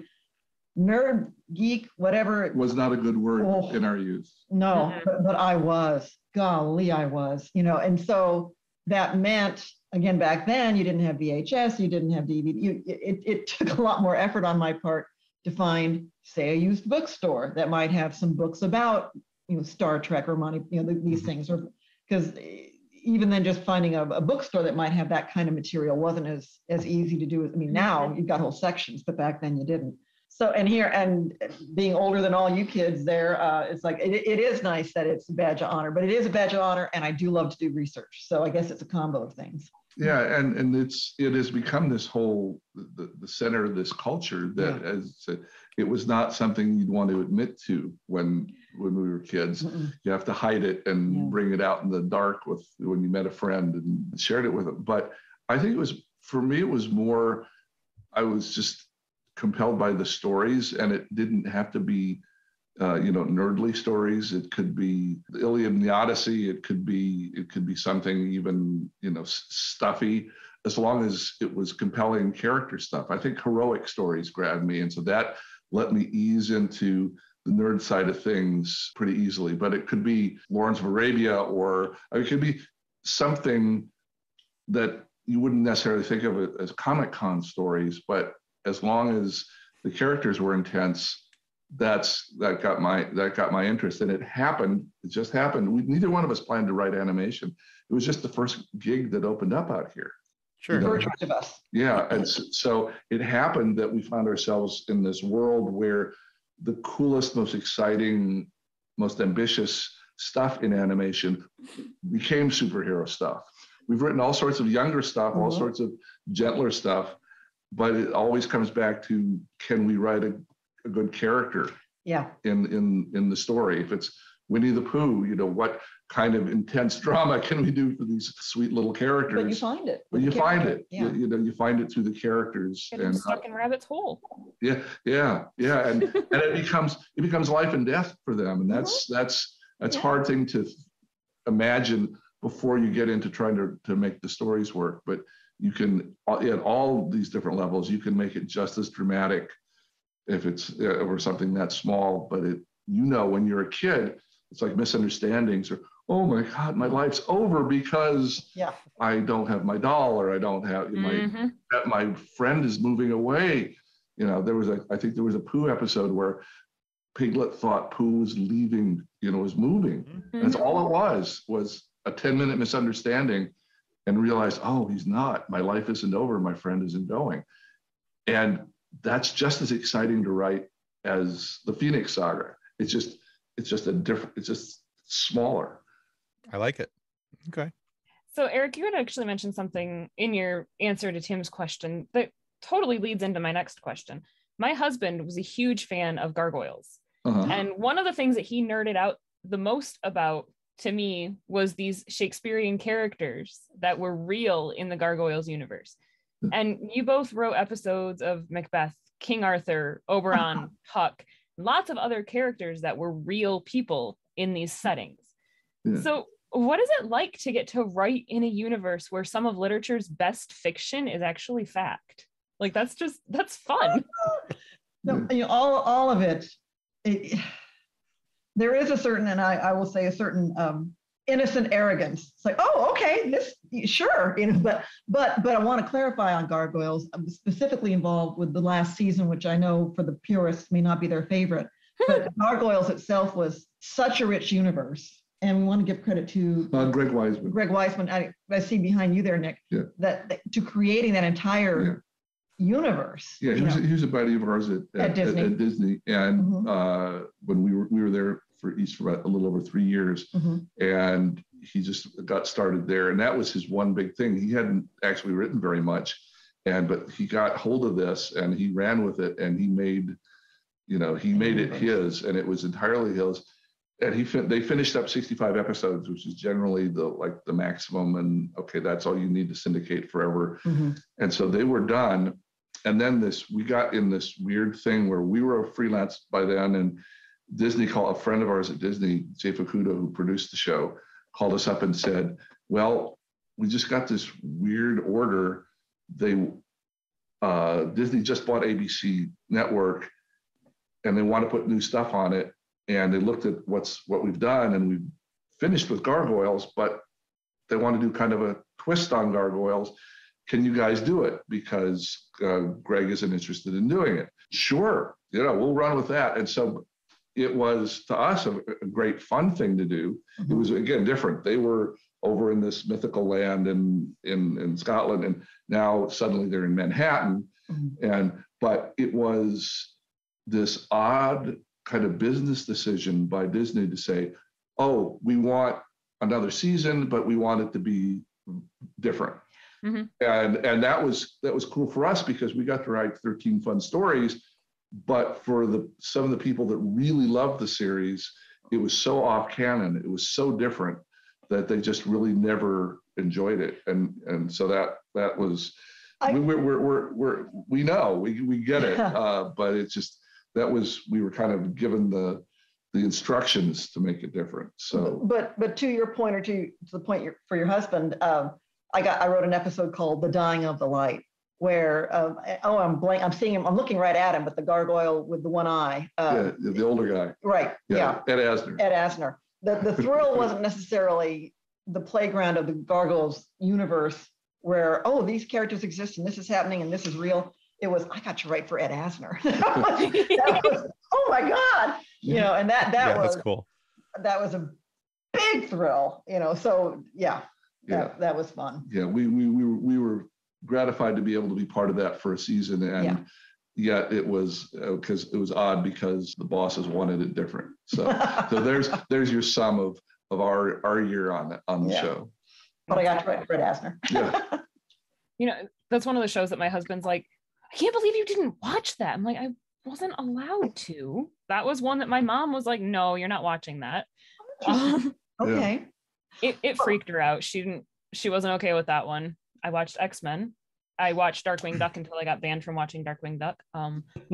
nerd, geek, whatever. It was not a good word oh, in our youth. No, mm-hmm. but, but I was. Golly, I was, you know, and so that meant again back then you didn't have vhs you didn't have dvd you, it, it took a lot more effort on my part to find say a used bookstore that might have some books about you know star trek or money you know these mm-hmm. things or because even then just finding a, a, bookstore that might have that kind of material wasn't as as easy to do i mean now mm-hmm. you've got whole sections but back then you didn't so and here and being older than all you kids there uh, it's like it, it is nice that it's a badge of honor but it is a badge of honor and i do love to do research so i guess it's a combo of things yeah and and it's it has become this whole the, the center of this culture that yeah. as it was not something you'd want to admit to when when we were kids Mm-mm. you have to hide it and yeah. bring it out in the dark with when you met a friend and shared it with them but I think it was for me. It was more. I was just compelled by the stories, and it didn't have to be, uh, you know, nerdly stories. It could be the Iliad and the Odyssey. It could be it could be something even you know s- stuffy, as long as it was compelling character stuff. I think heroic stories grabbed me, and so that let me ease into the nerd side of things pretty easily. But it could be Lawrence of Arabia, or it could be something that you wouldn't necessarily think of it as Comic Con stories, but as long as the characters were intense, that's that got my that got my interest. And it happened. It just happened. We, neither one of us planned to write animation. It was just the first gig that opened up out here. Sure. know, For of us. Yeah, and so it happened that we found ourselves in this world where the coolest, most exciting, most ambitious stuff in animation became superhero stuff. We've written all sorts of younger stuff, all Mhm. sorts of gentler stuff, but it always comes back to can we write a, a good character Yeah. in in in the story? If it's Winnie the Pooh, you know, what kind of intense drama can we do for these sweet little characters? But you find it. But you the find it. Yeah. you know, you find it through the characters. Get 'em And uh, stuck in rabbit's hole. yeah, yeah, yeah. And and it becomes it becomes life and death for them. And that's that's that's Yeah. hard thing to imagine before you get into trying to, to make the stories work. But you can at all these different levels, you can make it just as dramatic if it's uh, over something that small. But it you know when you're a kid, it's like misunderstandings or oh my god, my life's over because Yeah. I don't have my doll or I don't have my Mhm. that my friend is moving away. You know, there was a, I think there was a Pooh episode where Piglet thought Pooh was leaving, you know, was moving. That's all it was, was a 10 minute misunderstanding and realized, oh, he's not. My life isn't over. My friend isn't going. And that's just as exciting to write as the Phoenix saga. It's just, it's just a different, it's just smaller. I like it. Okay. So, Eric, you had actually mentioned something in your answer to Tim's question that totally leads into my next question. My husband was a huge fan of gargoyles. Uh-huh. And one of the things that he nerded out the most about to me was these Shakespearean characters that were real in the Gargoyles universe. And you both wrote episodes of Macbeth, King Arthur, Oberon, Puck, lots of other characters that were real people in these settings. Yeah. So, what is it like to get to write in a universe where some of literature's best fiction is actually fact? Like that's just that's fun. No, you know, all, all of it, it, there is a certain, and I, I will say a certain um, innocent arrogance. It's like, oh, okay, this, sure, you know, but, but, but I want to clarify on gargoyles. I'm specifically involved with the last season, which I know for the purists may not be their favorite, but gargoyles itself was such a rich universe. And we want to give credit to Uh, Greg Weisman. Greg Weisman, I, I see behind you there, Nick, Yeah. that, that to creating that entire universe. Yeah, he was, he was a buddy of ours at, At Disney. At, Disney, and Mhm. uh, when we were we were there for East for a little over three years, Mhm. and he just got started there, and that was his one big thing. He hadn't actually written very much, and but he got hold of this and he ran with it, and he made, you know, he made it his, and it was entirely his. And he fin- they finished up 65 episodes, which is generally the like the maximum, and okay, that's all you need to syndicate forever. Mhm. And so they were done. And then this, we got in this weird thing where we were a freelance by then, and Disney called a friend of ours at Disney, Jay Fukuda, who produced the show, called us up and said, "Well, we just got this weird order. They uh, Disney just bought ABC Network, and they want to put new stuff on it. And they looked at what's what we've done, and we've finished with Gargoyles, but they want to do kind of a twist on Gargoyles." can you guys do it? Because uh, Greg isn't interested in doing it. Sure, you know, we'll run with that. And so it was to us a, a great fun thing to do. It was again different. They were over in this mythical land in in in Scotland, and now suddenly they're in Manhattan. Mhm. And but it was this odd kind of business decision by Disney to say, "Oh, we want another season, but we want it to be different." Mhm. And and that was that was cool for us because we got to write 13 fun stories. But for the some of the people that really loved the series, it was so off canon, it was so different that they just really never enjoyed it, and and so that that was I- we, we're, we're we're we're we know we we get it, uh, but it's just that was we were kind of given the the instructions to make it different. So But, but to your point or to, to the point your- for your husband, um, I got, I wrote an episode called The Dying of the Light where, um, oh, I'm blank, I'm seeing him, I'm looking right at him with the gargoyle with the one eye. Uh, yeah, the older guy, Right, yeah, yeah, Ed Asner. Ed Asner. The, the thrill wasn't necessarily the playground of the gargoyles universe where, oh, these characters exist and this is happening and this is real. It was, I got to write for Ed Asner. That was- oh my God, you know, and that, that yeah, was, cool. that was a big thrill, you know. So yeah, Yeah, that, that was fun. yeah, we we we were, we were gratified to be able to be part of that for a season, and Yeah. yet it was uh, because it was odd because the bosses wanted it different. So so there's there's your sum of of our our year on on the Yeah. show. but I got to write Fred Asner. Yeah. you know that's one of the shows that my husband's like i can't believe you didn't watch that. I'm like i wasn't allowed to. That was one that my mom was like no you're not watching that. Um, okay. it, it freaked her out. She didn't she wasn't okay with that one. I watched x-men. I watched darkwing duck until i got banned from watching darkwing duck. Um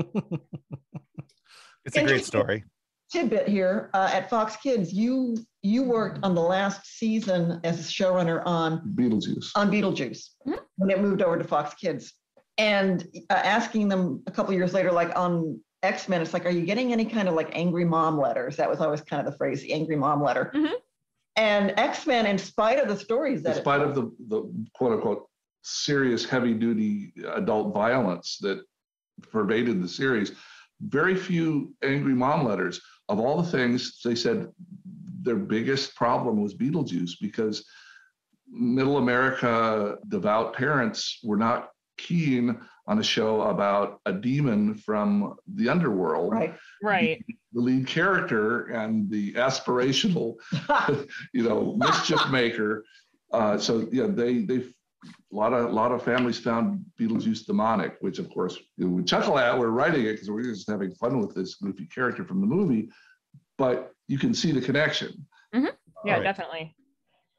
It's a great story. Tidbit here uh, at Fox Kids, you you worked on the last season as a showrunner on Beetlejuice. on Beetlejuice Mhm. when it moved over to Fox Kids, and uh, asking them a couple years later, like on X Men, it's like, are you getting any kind of like angry mom letters? That was always kind of the phrase, the angry mom letter. Mhm. And X Men, in spite of the stories that In spite of the the quote unquote serious heavy duty adult violence that pervaded the series, very few angry mom letters. Of all the things they said, their biggest problem was Beetlejuice because middle America devout parents were not keen on a show about a demon from the underworld. right. right The lead character and the aspirational you know, mischief maker. Uh, so yeah, they they a lot of a lot of families found Beetlejuice demonic, which of course you know, we chuckle at. We're writing it because we're just having fun with this goofy character from the movie, but you can see the connection. yeah Right. definitely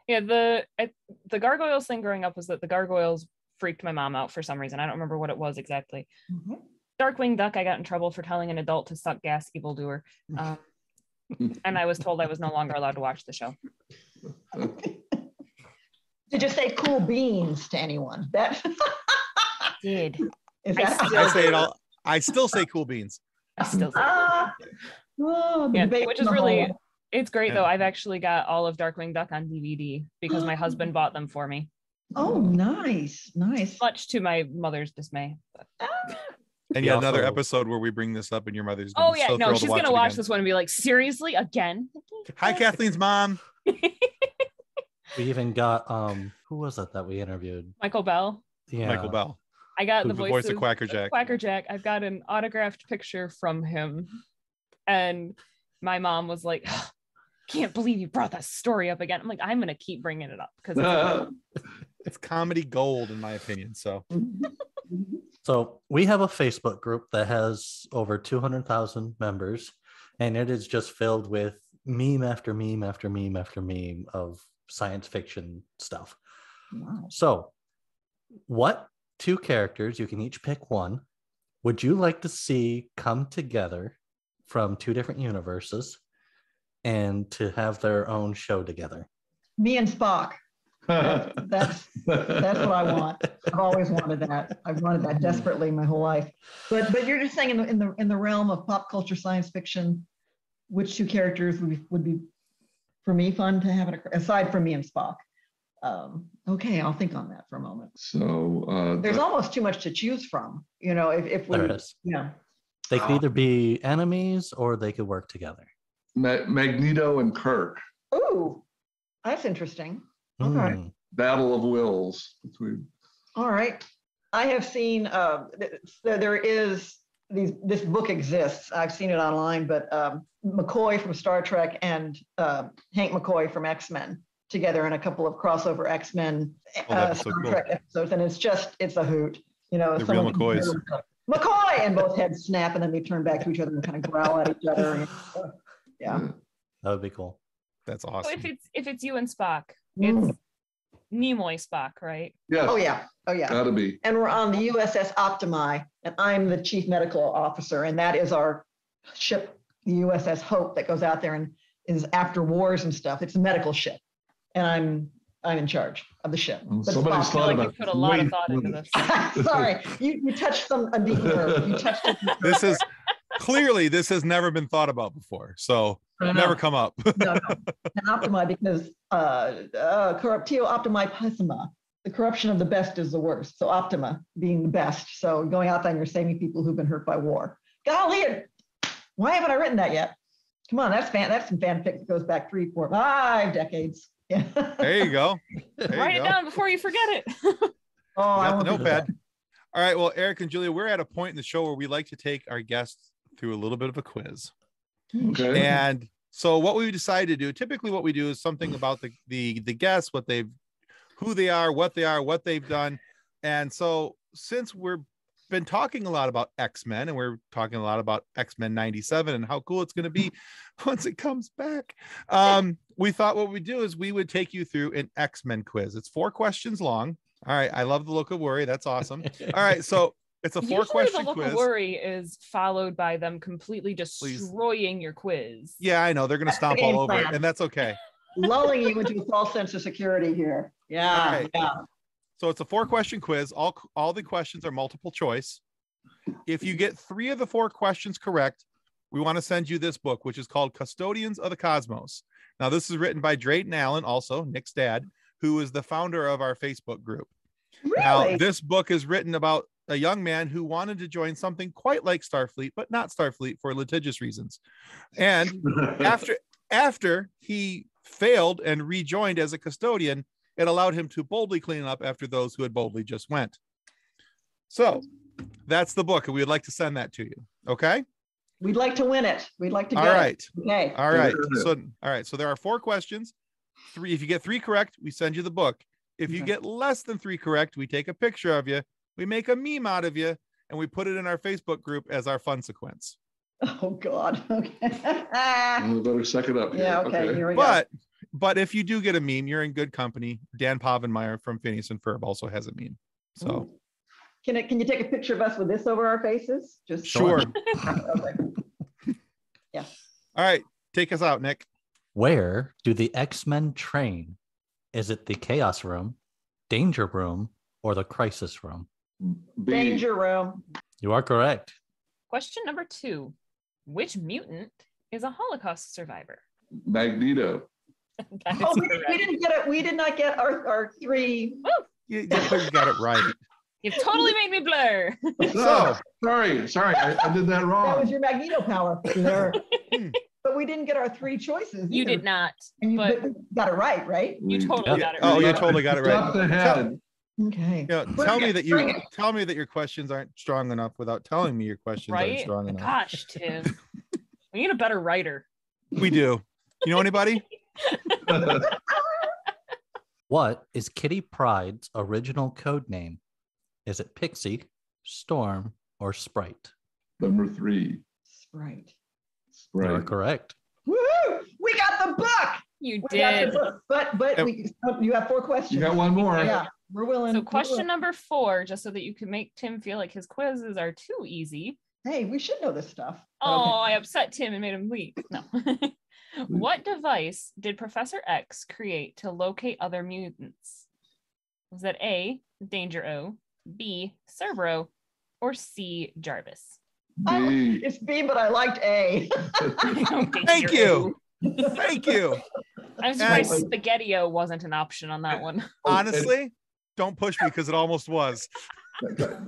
yeah the I, the gargoyles thing growing up was that the gargoyles freaked my mom out for some reason i don't remember what it was exactly Mhm. Darkwing Duck, I got in trouble for telling an adult to suck gas, evildoer. Um, and I was told I was no longer allowed to watch the show. Did you say cool beans to anyone? That Did is I still I say it all. I still say cool beans. I still? Oh, the Yeah, which is really it's great Yeah. though. I've actually got all of Darkwing Duck on DVD because my husband bought them for me, Oh, nice, nice. much to my mother's dismay. And We yet another episode where we bring this up, and your mother's. gonna oh yeah, so no, thrilled to she's gonna watch again. this one and be like, seriously again? Hi, Kathleen's mom. We even got um who was it that we interviewed? Michael Bell. Yeah. Michael Bell, I got the the voice, voice of of Quackerjack. Quacker Jack. I've got an autographed picture from him. And my mom was like, can't believe you brought that story up again. I'm like, I'm going to keep bringing it up because It's comedy gold, in my opinion. So So we have a Facebook group that has over 200,000 members, and it is just filled with meme after meme after meme after meme of science fiction stuff. Wow. So, what two characters, you can each pick one, would you like to see come together from two different universes and to have their own show together? Me and Spock. That's that's what I want. I've always wanted that. I've wanted that desperately my whole life. But but you're just saying in the in the in the realm of pop culture science fiction, which two characters would be, would be for me fun to have it aside from me and Spock? Um, okay, I'll think on that for a moment. So uh, There's almost too much to choose from. You know, if if we There is. yeah. They could either be enemies or they could work together. Ma- Magneto and Kirk, Ooh, that's interesting. Okay. Hmm. battle of wills between. All right. I have seen, uh, th- there there is, these, this book exists. I've seen it online, but um, McCoy from Star Trek and uh, Hank McCoy from X-Men together in a couple of crossover X-Men Oh, uh, that'd so Star cool. Trek episodes. And it's just, it's a hoot. You know, The real of McCoys. McCoy! And both heads snap and then they turn back to each other and kind of growl at each other. and, uh, yeah. That would be cool. that's So awesome. if it's if it's you and Spock, Mm. It's hmm. Nimoy Spock, right? Yes. Oh, yeah. Oh, yeah. Gotta be. And we're on the USS Optimi, and I'm the chief medical officer, and that is our ship, the USS Hope, that goes out there and is after wars and stuff. It's a medical ship, and I'm I'm in charge of the ship. Well, But somebody's Spock- thought like you put a lot of thought into this. Sorry, you, you touched some a deep nerve. You touched it. This is clearly this has never been thought about before. So No, never come up. no, no. And Optimi because uh, uh, corruptio optimi pessima. The corruption of the best is the worst. So Optima being the best. So going out there and you're saving people who've been hurt by war. Golly, why haven't I written that yet? Come on, that's fan. That's some fanfic that goes back three, four, five decades. Yeah. there you go. There Write you it go. down before you forget it. oh, I Got won't the notepad. All right. Well, Eric and Julia, we're at a point in the show where we like to take our guests through a little bit of a quiz. Okay. And so what we decided to do, typically what we do is something about the the the guests, what they've who they are, what they are, what they've done. And so since we're been talking a lot about X-Men and we're talking a lot about X-Men 97 and how cool it's going to be once it comes back. Um, we thought what we'd do is we would take you through an X-Men quiz. It's four questions long. All right. I love the look of worry. That's awesome. All right. So it's a four Usually question the look quiz. of worry is followed by them completely Please. destroying your quiz. Yeah, I know. They're going to stomp game all over it, and that's okay. Lulling you into a false sense of security here. Yeah. All right. yeah. So it's a four question quiz. All all the questions are multiple choice. If you get three of the four questions correct, we want to send you this book, which is called Custodians of the Cosmos. Now, this is written by Drayton Allen, also Nick's dad, who is the founder of our Facebook group. Really? Now, this book is written about a young man who wanted to join something quite like Starfleet, but not Starfleet for litigious reasons. And after after he failed and rejoined as a custodian, it allowed him to boldly clean up after those who had boldly just went. So that's the book, and we would like to send that to you. Okay. We'd like to win it. We'd like to All get right. it. Okay. All right. So all right. So there are four questions. Three. If you get three correct, we send you the book. If you Okay. get less than three correct, we take a picture of you, we make a meme out of you, and we put it in our Facebook group as our fun sequence. Oh God. Okay. We better suck it up. here. yeah. Okay. Here we go. But but if you do get a meme, you're in good company. Dan Povenmire from Phineas and Ferb also has a meme. So Ooh. Can it? Can you take a picture of us with this over our faces? Just sure. Okay. All right. Take us out, Nick. Where do the X Men train? Is it the Chaos Room, Danger Room, or the Crisis Room? B. Danger room. You are correct. Question number two Which mutant is a Holocaust survivor? Magneto. Oh, we, we didn't get it. We did not get our, our three. You, you got it right. You've totally made me blur. So Sorry, sorry, I, I did that wrong. That was your Magneto power there. Hmm. but we didn't get our three choices. You either. did not. And you but- but got it right, right? You totally Yeah. got it Oh, right. you totally got it right. Jumped ahead. Okay. you know, tell me that you it. tell me that your questions aren't strong enough without telling me your questions aren't strong enough. Gosh, Tim. we need a better writer. We do. You know anybody? What is Kitty Pryde's original code name? Is it Pixie, Storm, or Sprite? Number three. Sprite. You are correct. Woo! We got the book. You We did. book. But but we oh, you have four questions. You got one more. Yeah, we're willing. So question willing. number four, just so that you can make Tim feel like his quizzes are too easy. Hey, we should know this stuff. Oh, I upset Tim and made him leave. No. Mm. what device did Professor X create to locate other mutants? Was that A, Danger O, B, Cerebro, or C, Jarvis? B. It's B, but I liked A. Thank you. Thank you. I'm surprised And- Spaghetti-O wasn't an option on that one. Honestly, don't push me because it almost was.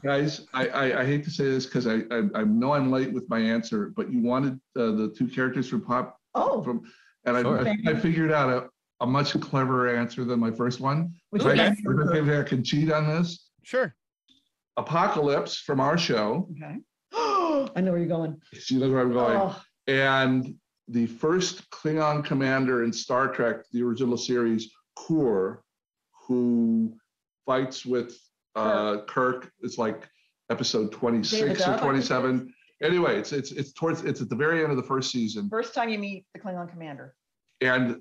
Guys, I, I, I hate to say this because I, I, I know I'm late with my answer, but you wanted uh, the two characters from Pop Oh, from, and I, Sure. I, I figured out a, a much cleverer answer than my first one. which Ooh, one? Maybe I can cheat on this. Sure. Apocalypse from our show. Okay. I know where you're going. You know where I'm going. Oh, And the first Klingon commander in Star Trek, the original series, Kor, who fights with uh, Kirk. It's like episode 26 David or Duff, I think it 27. Anyway, it's it's it's towards it's at the very end of the first season. first time you meet the Klingon commander. And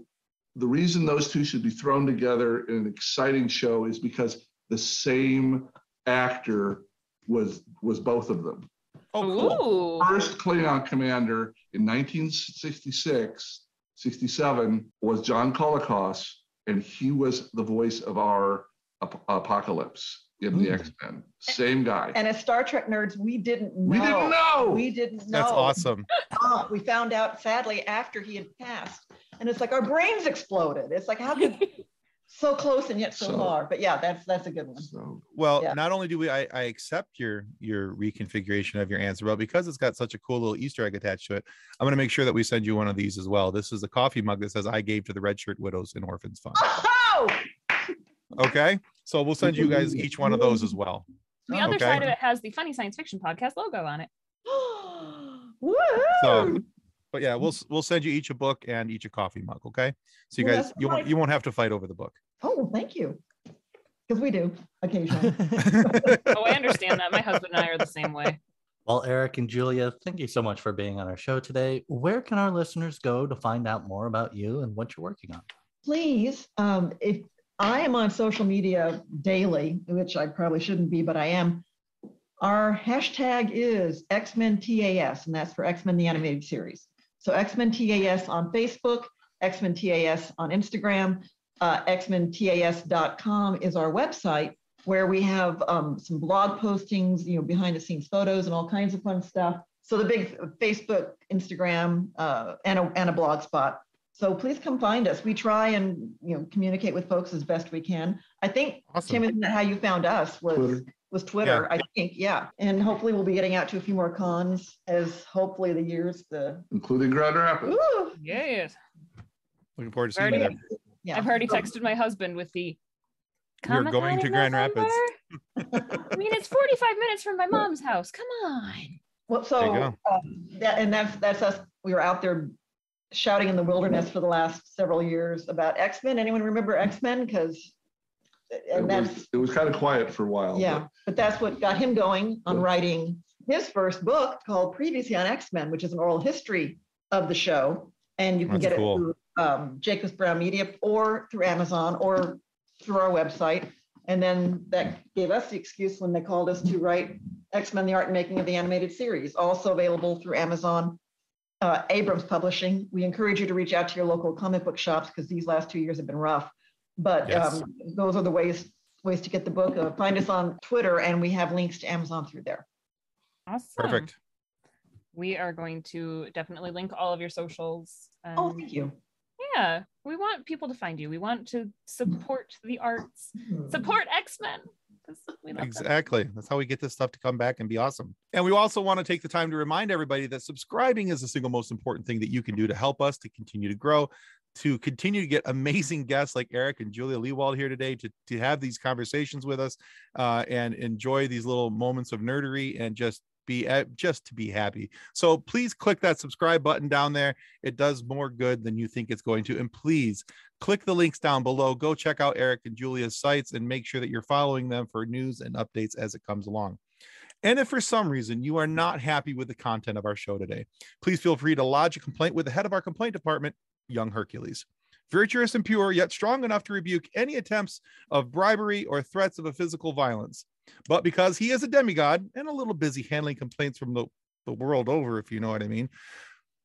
the reason those two should be thrown together in an exciting show is because the same actor was was both of them. Oh, cool. First Klingon commander in 1966, 67 was John Colicos, and he was the voice of our ap- apocalypse in the Mm. X-Men. Same guy. And as Star Trek nerds, we didn't know. we didn't know. We didn't know. That's awesome. Ah, we found out sadly after he had passed. And it's like our brains exploded. It's like, how could so close and yet so, So- far? But yeah, that's that's a good one. so Well, Yeah. not only do we I, I accept your your reconfiguration of your answer, but because it's got such a cool little Easter egg attached to it, I'm gonna make sure that we send you one of these as well. This is a coffee mug that says I gave to the Red Shirt Widows and Orphans Fund. Oh! Okay. So we'll send you guys each one of those as well. The other Okay. side of it has the Funny Science Fiction Podcast logo on it. Woo! So but yeah, we'll we'll send you each a book and each a coffee mug, okay? So you Well, guys that's you won't you won't have to fight over the book. oh, well, thank you. Because we do occasionally. Oh, I understand that. My husband and I are the same way. Well, Eric and Julia, thank you so much for being on our show today. Where can our listeners go to find out more about you and what you're working on? Please, um, if I am on social media daily, which I probably shouldn't be, but I am. Our hashtag is X-Men TAS, and that's for X-Men the Animated Series. So X-Men TAS on Facebook, X-Men TAS on Instagram, uh, xmentas.com is our website where we have um, some blog postings, you know, behind the scenes photos and all kinds of fun stuff. So the big Facebook, Instagram, uh, and, a, and a blog spot. So please come find us. We try and you know communicate with folks as best we can. I think Awesome. Tim, isn't that how you found us? Was Twitter. was Twitter? I think, yeah. And hopefully we'll be getting out to a few more cons as hopefully the years the. including Grand Rapids. Ooh, Yes. Looking forward to seeing you Already- there. yeah. I've already texted my husband with the. We're "Comic-Con going to in Grand Rapids." I mean, it's 45 minutes from my mom's house. Come on. Well, so you um, that and that's that's us. We were out there shouting in the wilderness for the last several years about X Men. Anyone remember X Men? Because It that's was, it was kind of quiet for a while. Yeah, but that's what got him going on Good. writing his first book called Previously on X-Men, which is an oral history of the show. And you can get cool. it through um, Jacobs Brown Media or through Amazon or through our website. And then that gave us the excuse when they called us to write X-Men, the art and making of the animated series, also available through Amazon. Uh, Abrams Publishing. We encourage you to reach out to your local comic book shops because these last two years have been rough. But Yes. um, those are the ways ways to get the book. Uh, find us on Twitter, and we have links to Amazon through there. Awesome. Perfect. We are going to definitely link all of your socials. Oh, thank you. yeah, we want people to find you. We want to support the arts, support X Men. Exactly. That's how we get this stuff to come back and be awesome. And we also want to take the time to remind everybody that subscribing is the single most important thing that you can do to help us to continue to grow, to continue to get amazing guests like Eric and Julia Lewald here today to, to have these conversations with us uh, and enjoy these little moments of nerdery and just be at, just to be happy. So please click that subscribe button down there. It does more good than you think it's going to. And please click the links down below. Go check out Eric and Julia's sites and make sure that you're following them for news and updates as it comes along. And if for some reason you are not happy with the content of our show today, please feel free to lodge a complaint with the head of our complaint department, Young Hercules. Virtuous and pure, yet strong enough to rebuke any attempts of bribery or threats of a physical violence. But because he is a demigod and a little busy handling complaints from the, the world over, if you know what I mean,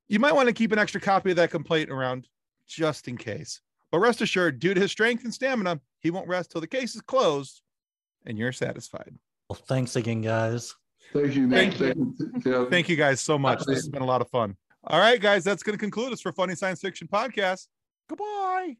you might want to keep an extra copy of that complaint around just in case. But rest assured, due to his strength and stamina, he won't rest till the case is closed and you're satisfied. Well, thanks again, guys. Thank you, Nick. Thank Thank you. Yeah. Thank you guys so much. This has been a lot of fun. All right, guys, that's going to conclude us for Funny Science Fiction Podcast. Goodbye.